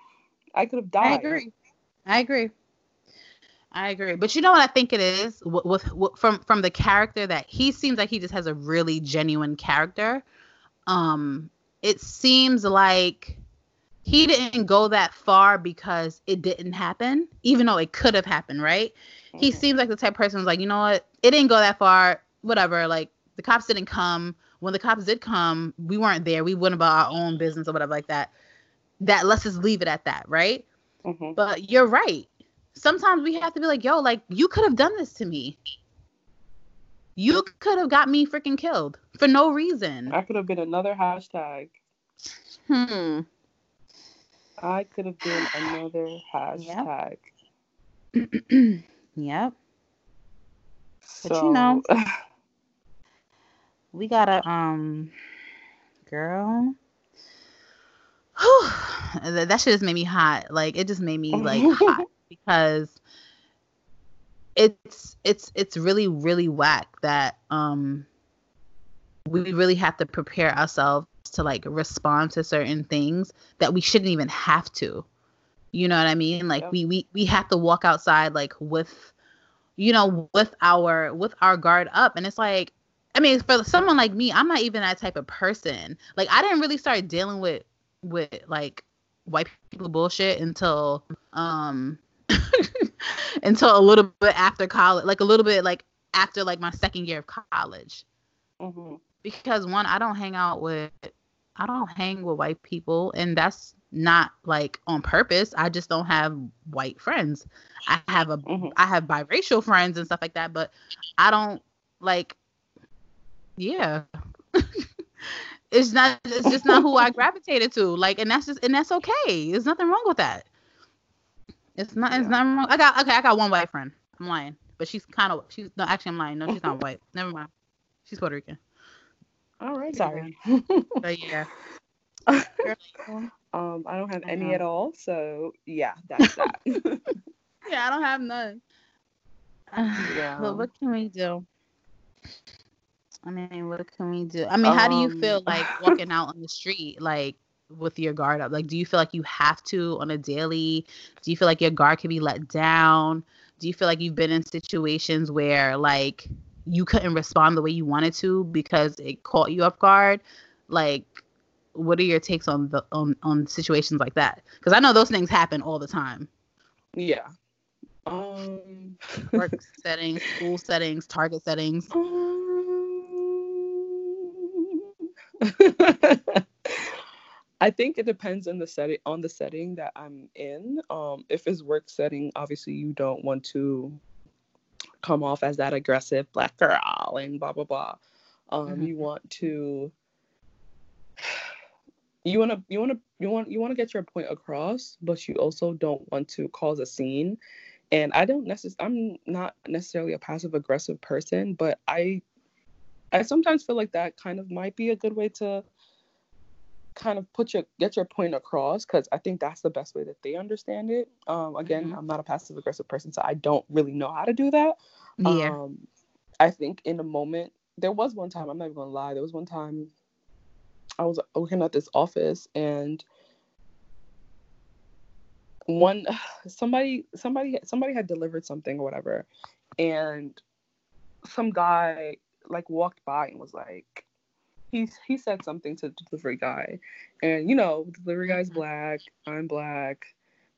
I could have died. I agree. I agree. I agree. But you know what I think it is with, with, with, from from the character that he seems like he just has a really genuine character. Um, it seems like he didn't go that far because it didn't happen, even though it could have happened, right? Mm-hmm. He seems like the type person who's like, you know what, it didn't go that far, whatever. Like the cops didn't come. When the cops did come, we weren't there. We went about our own business or whatever like that. That let's just leave it at that, right? Mm-hmm. But you're right. Sometimes we have to be like, yo, like you could have done this to me. You could have got me freaking killed for no reason. I could have been another hashtag. Hmm. I could have been another hashtag. Yep. yep. So, but you know, we gotta um, girl. Whew, that shit just made me hot. Like it just made me like hot because it's it's it's really really whack that um we really have to prepare ourselves to like respond to certain things that we shouldn't even have to. You know what I mean? Like we we we have to walk outside like with you know with our with our guard up and it's like I mean for someone like me, I'm not even that type of person. Like I didn't really start dealing with with like white people bullshit until um until a little bit after college, like a little bit like after like my second year of college. Mm-hmm. Because one, I don't hang out with I don't hang with white people, and that's not like on purpose. I just don't have white friends. I have a mm-hmm. I have biracial friends and stuff like that, but I don't like yeah. it's not it's just not who I gravitated to. Like and that's just and that's okay. There's nothing wrong with that. It's not it's not wrong. I got okay, I got one white friend. I'm lying. But she's kind of she's no actually I'm lying. No, she's not white. Never mind. She's Puerto Rican. All right. Sorry. but yeah. um, I don't have any uh-huh. at all, so yeah, that's that. yeah, I don't have none. yeah. But what can we do? I mean, what can we do? I mean, how do you feel um, like walking out on the street, like with your guard up? Like, do you feel like you have to on a daily? Do you feel like your guard can be let down? Do you feel like you've been in situations where like you couldn't respond the way you wanted to because it caught you off guard? Like, what are your takes on the on on situations like that? Because I know those things happen all the time. Yeah. Um. Work settings, school settings, target settings. I think it depends on the setting on the setting that I'm in. Um, if it's work setting, obviously you don't want to come off as that aggressive black girl and blah blah blah. Um, mm-hmm. You want to you want to you want to you want you want to get your point across, but you also don't want to cause a scene. And I don't necessarily I'm not necessarily a passive aggressive person, but I I sometimes feel like that kind of might be a good way to kind of put your get your point across because I think that's the best way that they understand it. Um, again, mm-hmm. I'm not a passive aggressive person, so I don't really know how to do that. Yeah. Um, I think in a moment, there was one time I'm not even gonna lie. There was one time I was working at this office and one somebody somebody somebody had delivered something or whatever and some guy like walked by and was like he he said something to the delivery guy and you know the delivery guy's mm-hmm. black i'm black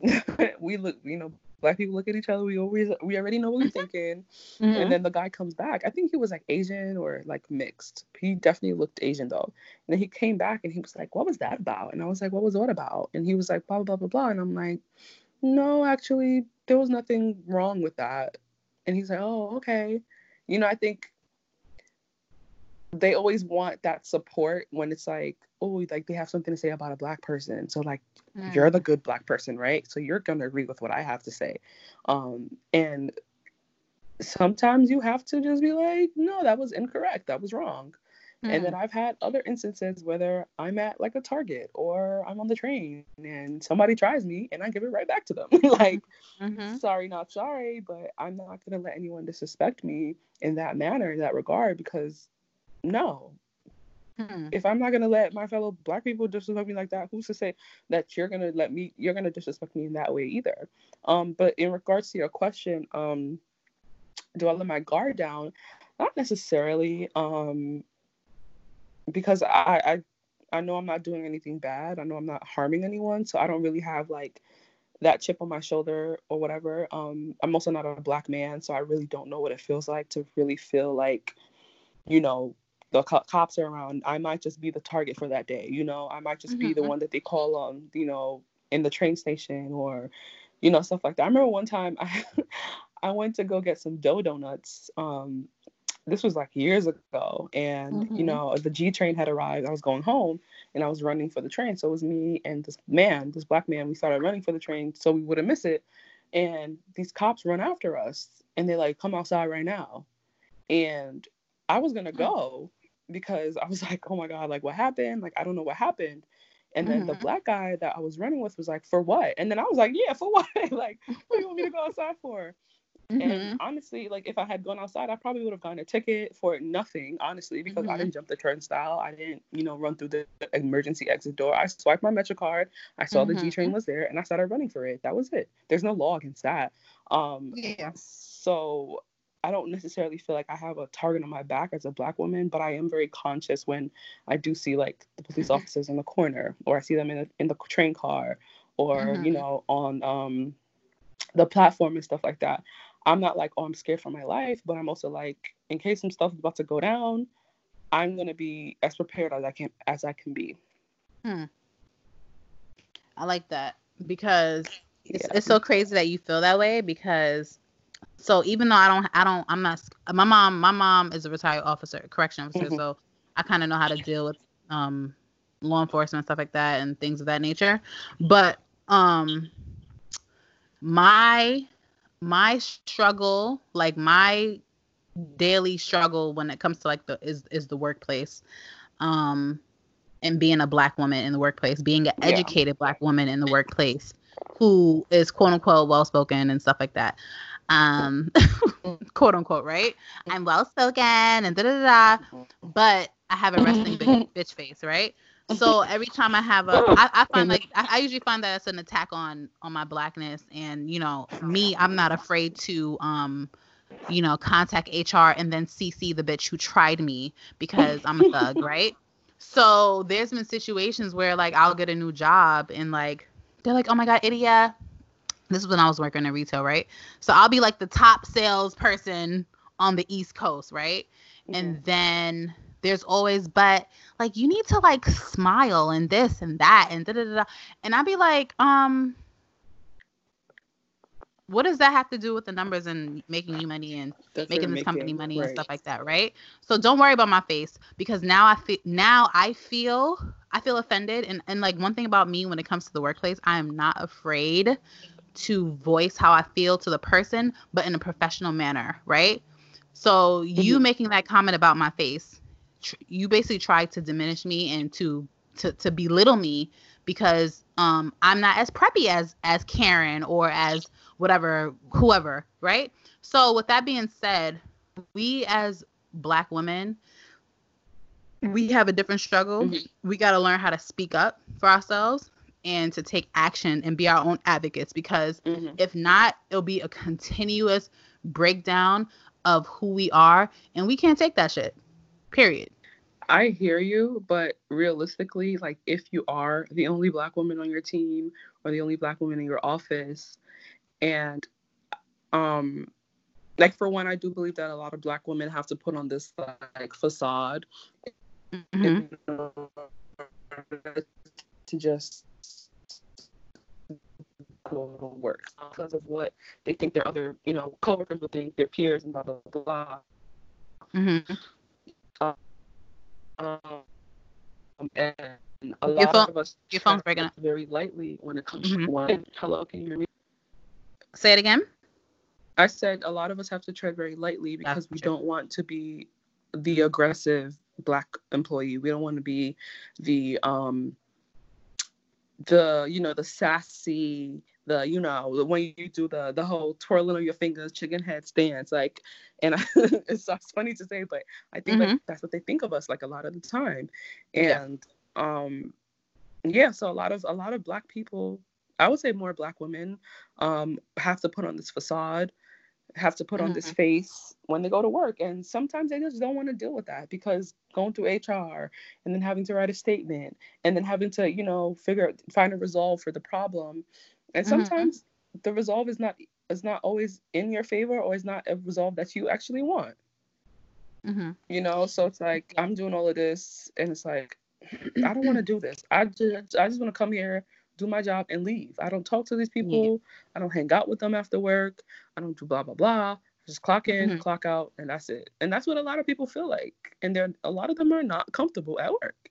we look you know black people look at each other. We always we already know what we're thinking. Mm-hmm. And then the guy comes back. I think he was like Asian or like mixed. He definitely looked Asian though. And then he came back and he was like, "What was that about?" And I was like, "What was what about?" And he was like, "Blah blah blah blah." And I'm like, "No, actually, there was nothing wrong with that." And he's like, "Oh, okay." You know, I think they always want that support when it's like, oh, like they have something to say about a black person. So like mm. you're the good black person, right? So you're gonna agree with what I have to say. Um, and sometimes you have to just be like, no, that was incorrect. That was wrong. Mm. And then mm. I've had other instances whether I'm at like a Target or I'm on the train and somebody tries me and I give it right back to them. like, mm-hmm. sorry, not sorry, but I'm not gonna let anyone disrespect me in that manner, in that regard, because no. Hmm. If I'm not gonna let my fellow black people disrespect me like that, who's to say that you're gonna let me you're gonna disrespect me in that way either? Um, but in regards to your question, um, do I let my guard down? Not necessarily. Um, because I, I I know I'm not doing anything bad. I know I'm not harming anyone, so I don't really have like that chip on my shoulder or whatever. Um, I'm also not a black man, so I really don't know what it feels like to really feel like, you know, the co- cops are around, I might just be the target for that day. You know, I might just mm-hmm. be the mm-hmm. one that they call on, you know, in the train station or, you know, stuff like that. I remember one time I, I went to go get some dough donuts. Um, this was like years ago, and mm-hmm. you know, the G train had arrived. I was going home, and I was running for the train. So it was me and this man, this black man. We started running for the train so we wouldn't miss it. And these cops run after us, and they like come outside right now. And I was gonna mm. go, because I was like, oh my God, like what happened? Like, I don't know what happened. And then mm-hmm. the black guy that I was running with was like, for what? And then I was like, yeah, for what? like, what do you want me to go outside for? Mm-hmm. And honestly, like if I had gone outside, I probably would have gotten a ticket for nothing, honestly, because mm-hmm. I didn't jump the turnstile. I didn't, you know, run through the emergency exit door. I swiped my Metro card. I saw the G train mm-hmm. was there and I started running for it. That was it. There's no law against that. Um, yeah. So I don't necessarily feel like I have a target on my back as a black woman, but I am very conscious when I do see like the police mm-hmm. officers in the corner, or I see them in the, in the train car, or mm-hmm. you know on um, the platform and stuff like that. I'm not like, oh, I'm scared for my life, but I'm also like, in case some stuff is about to go down, I'm gonna be as prepared as I can as I can be. Hmm. I like that because it's, yeah. it's so crazy that you feel that way because so even though I don't I don't I'm not my mom my mom is a retired officer correction officer mm-hmm. so I kind of know how to deal with um law enforcement stuff like that and things of that nature but um my my struggle like my daily struggle when it comes to like the is is the workplace um and being a black woman in the workplace being an yeah. educated black woman in the workplace who is quote unquote well spoken and stuff like that um quote unquote right i'm well spoken and da da da but i have a resting big bitch face right so every time I have a, I, I find like I, I, usually find that it's an attack on on my blackness, and you know me, I'm not afraid to um, you know, contact HR and then CC the bitch who tried me because I'm a thug, right? So there's been situations where like I'll get a new job and like they're like, oh my god, Idia. This is when I was working in retail, right? So I'll be like the top salesperson on the East Coast, right? Mm-hmm. And then there's always but like you need to like smile and this and that and da da da and I'd be like um what does that have to do with the numbers and making you money and That's making this company money right. and stuff like that right so don't worry about my face because now i feel now i feel i feel offended and and like one thing about me when it comes to the workplace i am not afraid to voice how i feel to the person but in a professional manner right so you mm-hmm. making that comment about my face tr- you basically tried to diminish me and to to to belittle me because um I'm not as preppy as as Karen or as whatever whoever, right? So with that being said, we as black women we have a different struggle. Mm-hmm. We got to learn how to speak up for ourselves and to take action and be our own advocates because mm-hmm. if not, it'll be a continuous breakdown of who we are and we can't take that shit. Period. I hear you, but realistically, like if you are the only black woman on your team or the only black woman in your office, and um, like for one, I do believe that a lot of black women have to put on this like facade mm-hmm. to just to work because of what they think their other, you know, coworkers will think, their peers, and blah blah blah. Mm-hmm. Um, and a lot phone, of us your phone's breaking up very lightly when it comes mm-hmm. to one. Hello, can you hear me? Say it again. I said a lot of us have to tread very lightly because That's we true. don't want to be the aggressive black employee. We don't want to be the um the you know the sassy the you know when you do the the whole twirling of your fingers chicken head stance like and I, it's, it's funny to say but i think mm-hmm. like that's what they think of us like a lot of the time and yeah. um yeah so a lot of a lot of black people i would say more black women um have to put on this facade have to put mm-hmm. on this mm-hmm. face when they go to work and sometimes they just don't want to deal with that because going through hr and then having to write a statement and then having to you know figure find a resolve for the problem and mm-hmm. sometimes mm-hmm. the resolve is not is not always in your favor or is not a resolve that you actually want. Mm-hmm. You know, so it's like I'm doing all of this, and it's like I don't want to do this. I just I just want to come here, do my job, and leave. I don't talk to these people. Yeah. I don't hang out with them after work. I don't do blah blah blah. Just clock in, mm-hmm. clock out, and that's it. And that's what a lot of people feel like. And they're a lot of them are not comfortable at work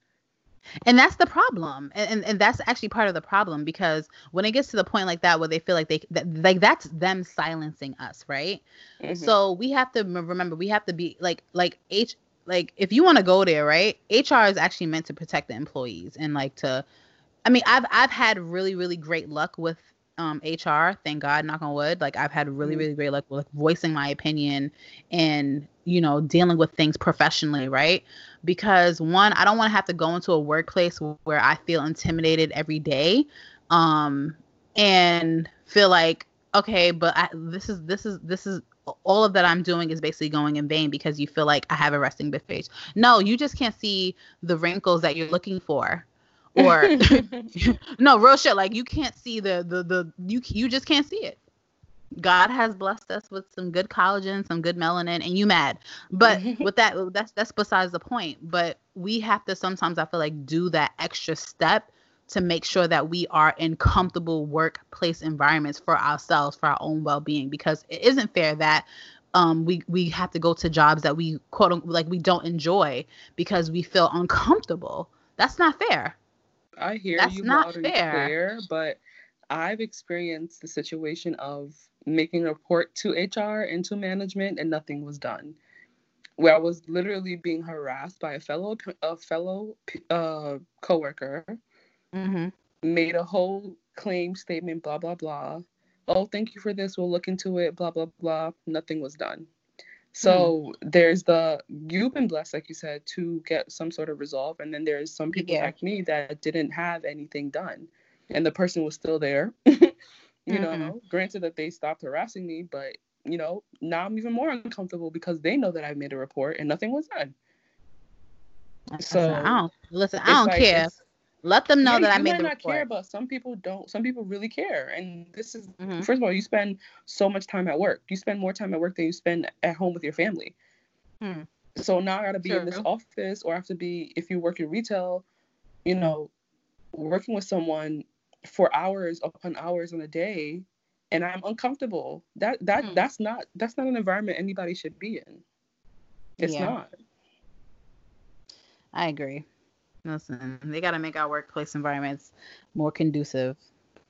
and that's the problem and, and, and that's actually part of the problem because when it gets to the point like that where they feel like they that, like that's them silencing us right mm-hmm. so we have to remember we have to be like like h like if you want to go there right hr is actually meant to protect the employees and like to i mean i've i've had really really great luck with um HR, thank God, knock on wood. Like I've had really, mm-hmm. really great luck with voicing my opinion and, you know, dealing with things professionally, right? Because one, I don't want to have to go into a workplace where I feel intimidated every day. Um and feel like, okay, but I, this is this is this is all of that I'm doing is basically going in vain because you feel like I have a resting bitch face. No, you just can't see the wrinkles that you're looking for or no real shit like you can't see the the the you you just can't see it God has blessed us with some good collagen, some good melanin, and you mad. But with that, that's that's besides the point. But we have to sometimes, I feel like, do that extra step to make sure that we are in comfortable workplace environments for ourselves, for our own well-being, because it isn't fair that um, we we have to go to jobs that we quote like we don't enjoy because we feel uncomfortable. That's not fair. I hear That's you not loud and fair. clear, but I've experienced the situation of making a report to HR and to management, and nothing was done. Where I was literally being harassed by a fellow a fellow uh, coworker, Mm-hmm. made a whole claim statement, blah blah blah. Oh, thank you for this. We'll look into it. Blah blah blah. Nothing was done. So hmm. there's the you've been blessed, like you said, to get some sort of resolve, and then there's some people Yeah. like me that didn't have anything done, and the person was still there. you mm-hmm. know, granted that they stopped harassing me, but you know, now I'm even more uncomfortable because they know that I've made a report and nothing was done. So, listen, I don't listen. I don't like, care. Let them know yeah, that I made might not care, but some people don't. Some people really care, and this is Mhm. first of all, you spend so much time at work. You spend more time at work than you spend at home with your family. Hmm. So now I got to be in this office, or I have to be if you work in retail, you know, working with someone for hours upon hours in a day, and I'm uncomfortable. That that Hmm. that's not that's not an environment anybody should be in. It's Yeah. not. I agree. Listen, they got to make our workplace environments more conducive.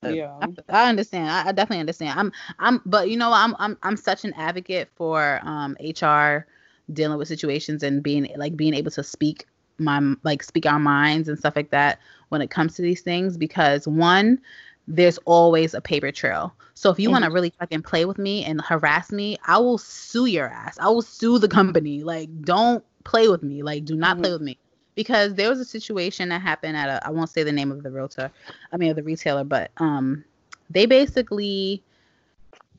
Yeah. I, I understand. I, I definitely understand. I'm, I'm, but you know. I'm, I'm, I'm such an advocate for um, HR dealing with situations and being like being able to speak my like speak our minds and stuff like that when it comes to these things because one there's always a paper trail so if you want to really fucking play with me and harass me i will sue your ass i will sue the company like don't play with me like do not play with me because there was a situation that happened at a i won't say the name of the realtor i mean of the retailer but um they basically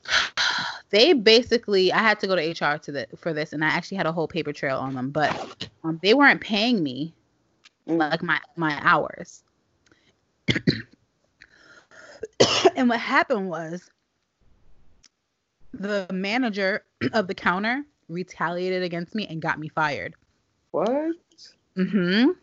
they basically I had to go to HR to the for this and I actually had a whole paper trail on them, but um, they weren't paying me like my my hours. and what happened was the manager of the counter retaliated against me and got me fired. What? Mhm.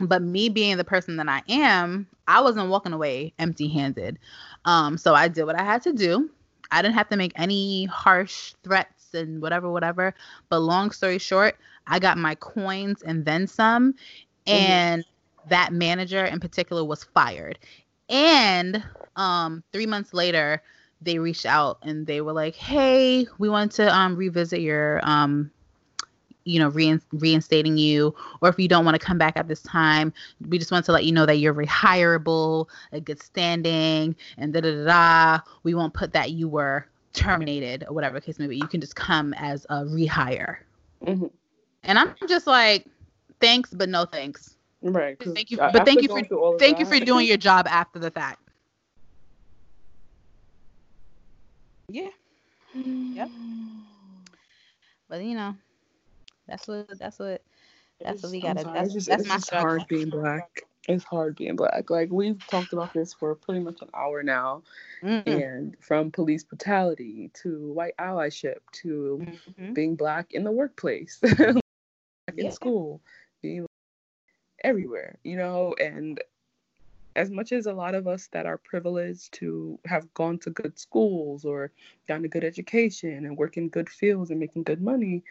But me being the person that I am, I wasn't walking away empty-handed. Um, so I did what I had to do. I didn't have to make any harsh threats and whatever, whatever. But long story short, I got my coins and then some. And that manager in particular was fired. And um, three months later, they reached out and they were like, "Hey, we want to um, revisit your um, you know, rein- reinstating you, or if you don't want to come back at this time, we just want to let you know that you're rehireable, a good standing, and da da da da. We won't put that you were terminated or whatever case may be. You can just come as a rehire. Mhm. And I'm just like, thanks, but no thanks. Right. 'cause Thank you, a- but thank you for through all thank you for doing your job after the fact. Yeah, Yep. but you know, that's what that's what That's what we gotta- sorry, that's- it's just, that's my just struggle. hard being black. It's hard being black. Like we've talked about this for pretty much an hour now, Mm, and from police brutality to white allyship to mhm. being black in the workplace, black in Yeah. school, being everywhere, you know, and as much as a lot of us that are privileged to have gone to good schools or gotten a good education and work in good fields and making good money,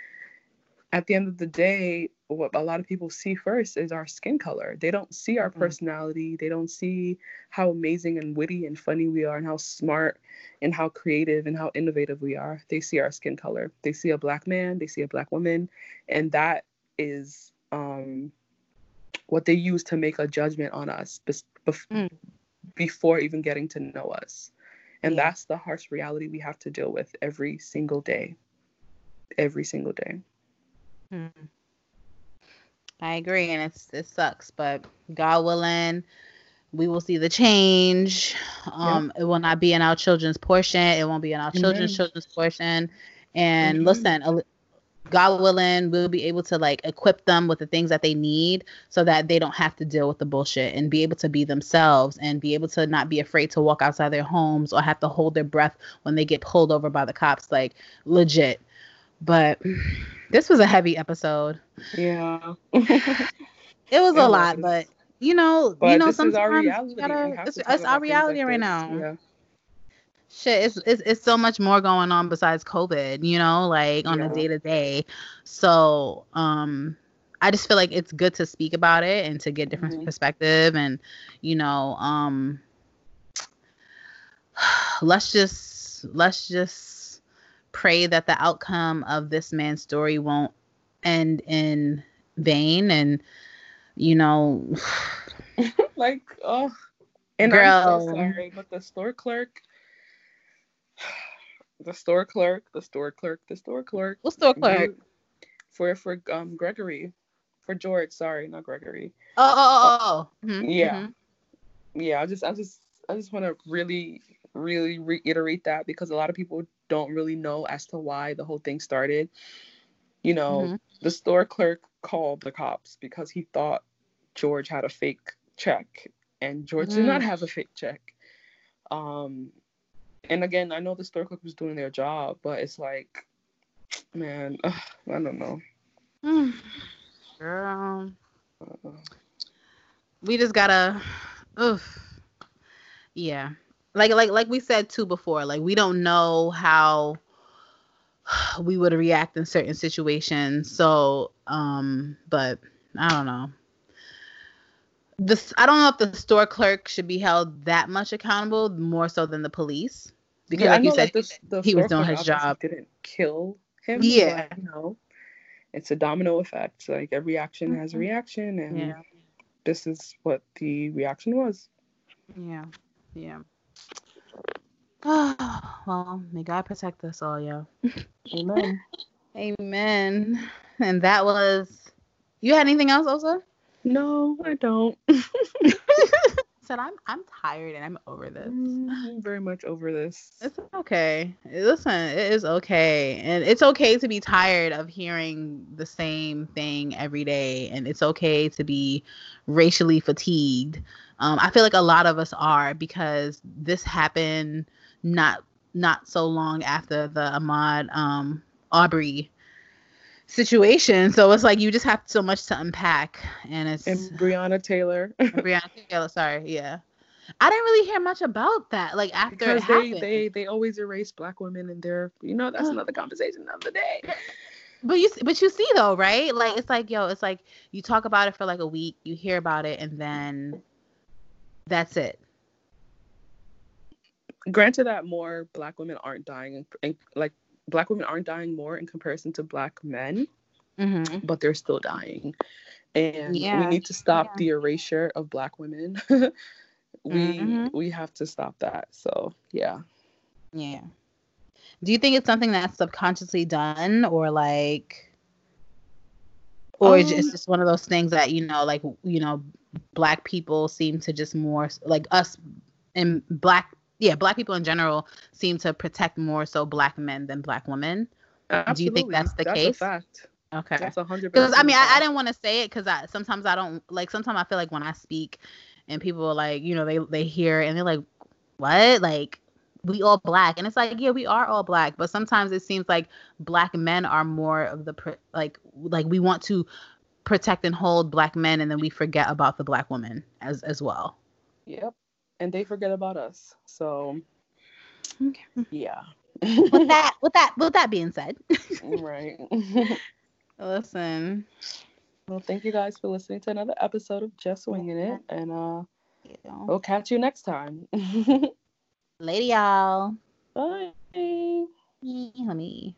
at the end of the day, what a lot of people see first is our skin color. They don't see our Mhm. personality. They don't see how amazing and witty and funny we are and how smart and how creative and how innovative we are. They see our skin color. They see a black man, they see a black woman, and that is um, what they use to make a judgment on us Mm. before even getting to know us. And Yeah. that's the harsh reality we have to deal with every single day. Every single day. Mhm. I agree, and it's it sucks, but God willing, we will see the change. Um, it will not be in our children's portion. It won't be in our children's Amen. children's portion. And Amen. listen, God willing, we'll be able to like equip them with the things that they need so that they don't have to deal with the bullshit and be able to be themselves and be able to not be afraid to walk outside their homes or have to hold their breath when they get pulled over by the cops. Like legit. But this was a heavy episode. Yeah. it was it a was. lot, but you know, but you know, sometimes gotta, it's, it's our reality like right this. now. Yeah shit it's, it's it's so much more going on besides covid you know like on yeah. a day to day so um i just feel like it's good to speak about it and to get different mm-hmm. perspective and you know um let's just let's just pray that the outcome of this man's story won't end in vain and you know like oh and Girl. I'm so sorry, but the store clerk the store clerk, the store clerk, the store clerk. What store clerk? For for um Gregory, for George. Sorry, not Gregory. Oh oh oh. oh. Mm-hmm. Yeah, mm-hmm. yeah. I just I just I just want to really really reiterate that because a lot of people don't really know as to why the whole thing started. You know, mm-hmm. the store clerk called the cops because he thought George had a fake check, and George did not mm. have a fake check. Um, and again, I know the store clerk was doing their job, but it's like, man, ugh, I don't know. Girl, uh, we just gotta, oof, yeah. Like like like we said too before, like we don't know how we would react in certain situations. So, um, but I don't know. This I don't know if the store clerk should be held that much accountable, more so than the police because yeah, like you said, he was doing his job. Didn't kill him. Yeah, but, you know, it's a domino effect. Like every action has a mm-hmm. reaction, and yeah. this is what the reaction was. Yeah, yeah. well, may God protect us all, yo. Amen. Amen. And that was. You had anything else, Osa? No, I don't. said, I'm I'm tired and I'm over this. Mm, I'm very much over this. It's okay. Listen, it is okay. And it's okay to be tired of hearing the same thing every day. And it's okay to be racially fatigued. Um, I feel like a lot of us are because this happened not not so long after the Ahmaud um, Arbery situation. So it's like you just have so much to unpack, and it's and Breonna Taylor. Breonna Taylor, sorry, yeah. I didn't really hear much about that. Like after because they they they always erase black women in their you know that's another conversation of the day. But you but you see though, right? Like it's like yo, it's like you talk about it for like a week, you hear about it, and then that's it. Granted that more black women aren't dying and, like black women aren't dying more in comparison to black men, mm-hmm. but they're still dying. And yeah. we need to stop yeah. the erasure of black women. we mm-hmm. we have to stop that. So yeah. Yeah. Do you think it's something that's subconsciously done or like or um, it's just one of those things that you know like you know black people seem to just more like us and black yeah, black people in general seem to protect more so black men than black women. Absolutely. Do you think that's the that's case? fact. Okay. That's 100%. Because I mean, I, I, didn't want to say it because I sometimes I don't like. Sometimes I feel like when I speak, and people are like, you know, they they hear and they're like, what? Like we all black, and it's like, yeah, we are all black, but sometimes it seems like black men are more of the like like we want to protect and hold black men, and then we forget about the black woman as as well. Yep and they forget about us. So okay. yeah. with that with that with that being said. right. Listen. Well, thank you guys for listening to another episode of Just Winging It. And uh we'll catch you next time. Lady y'all. Bye. Honey.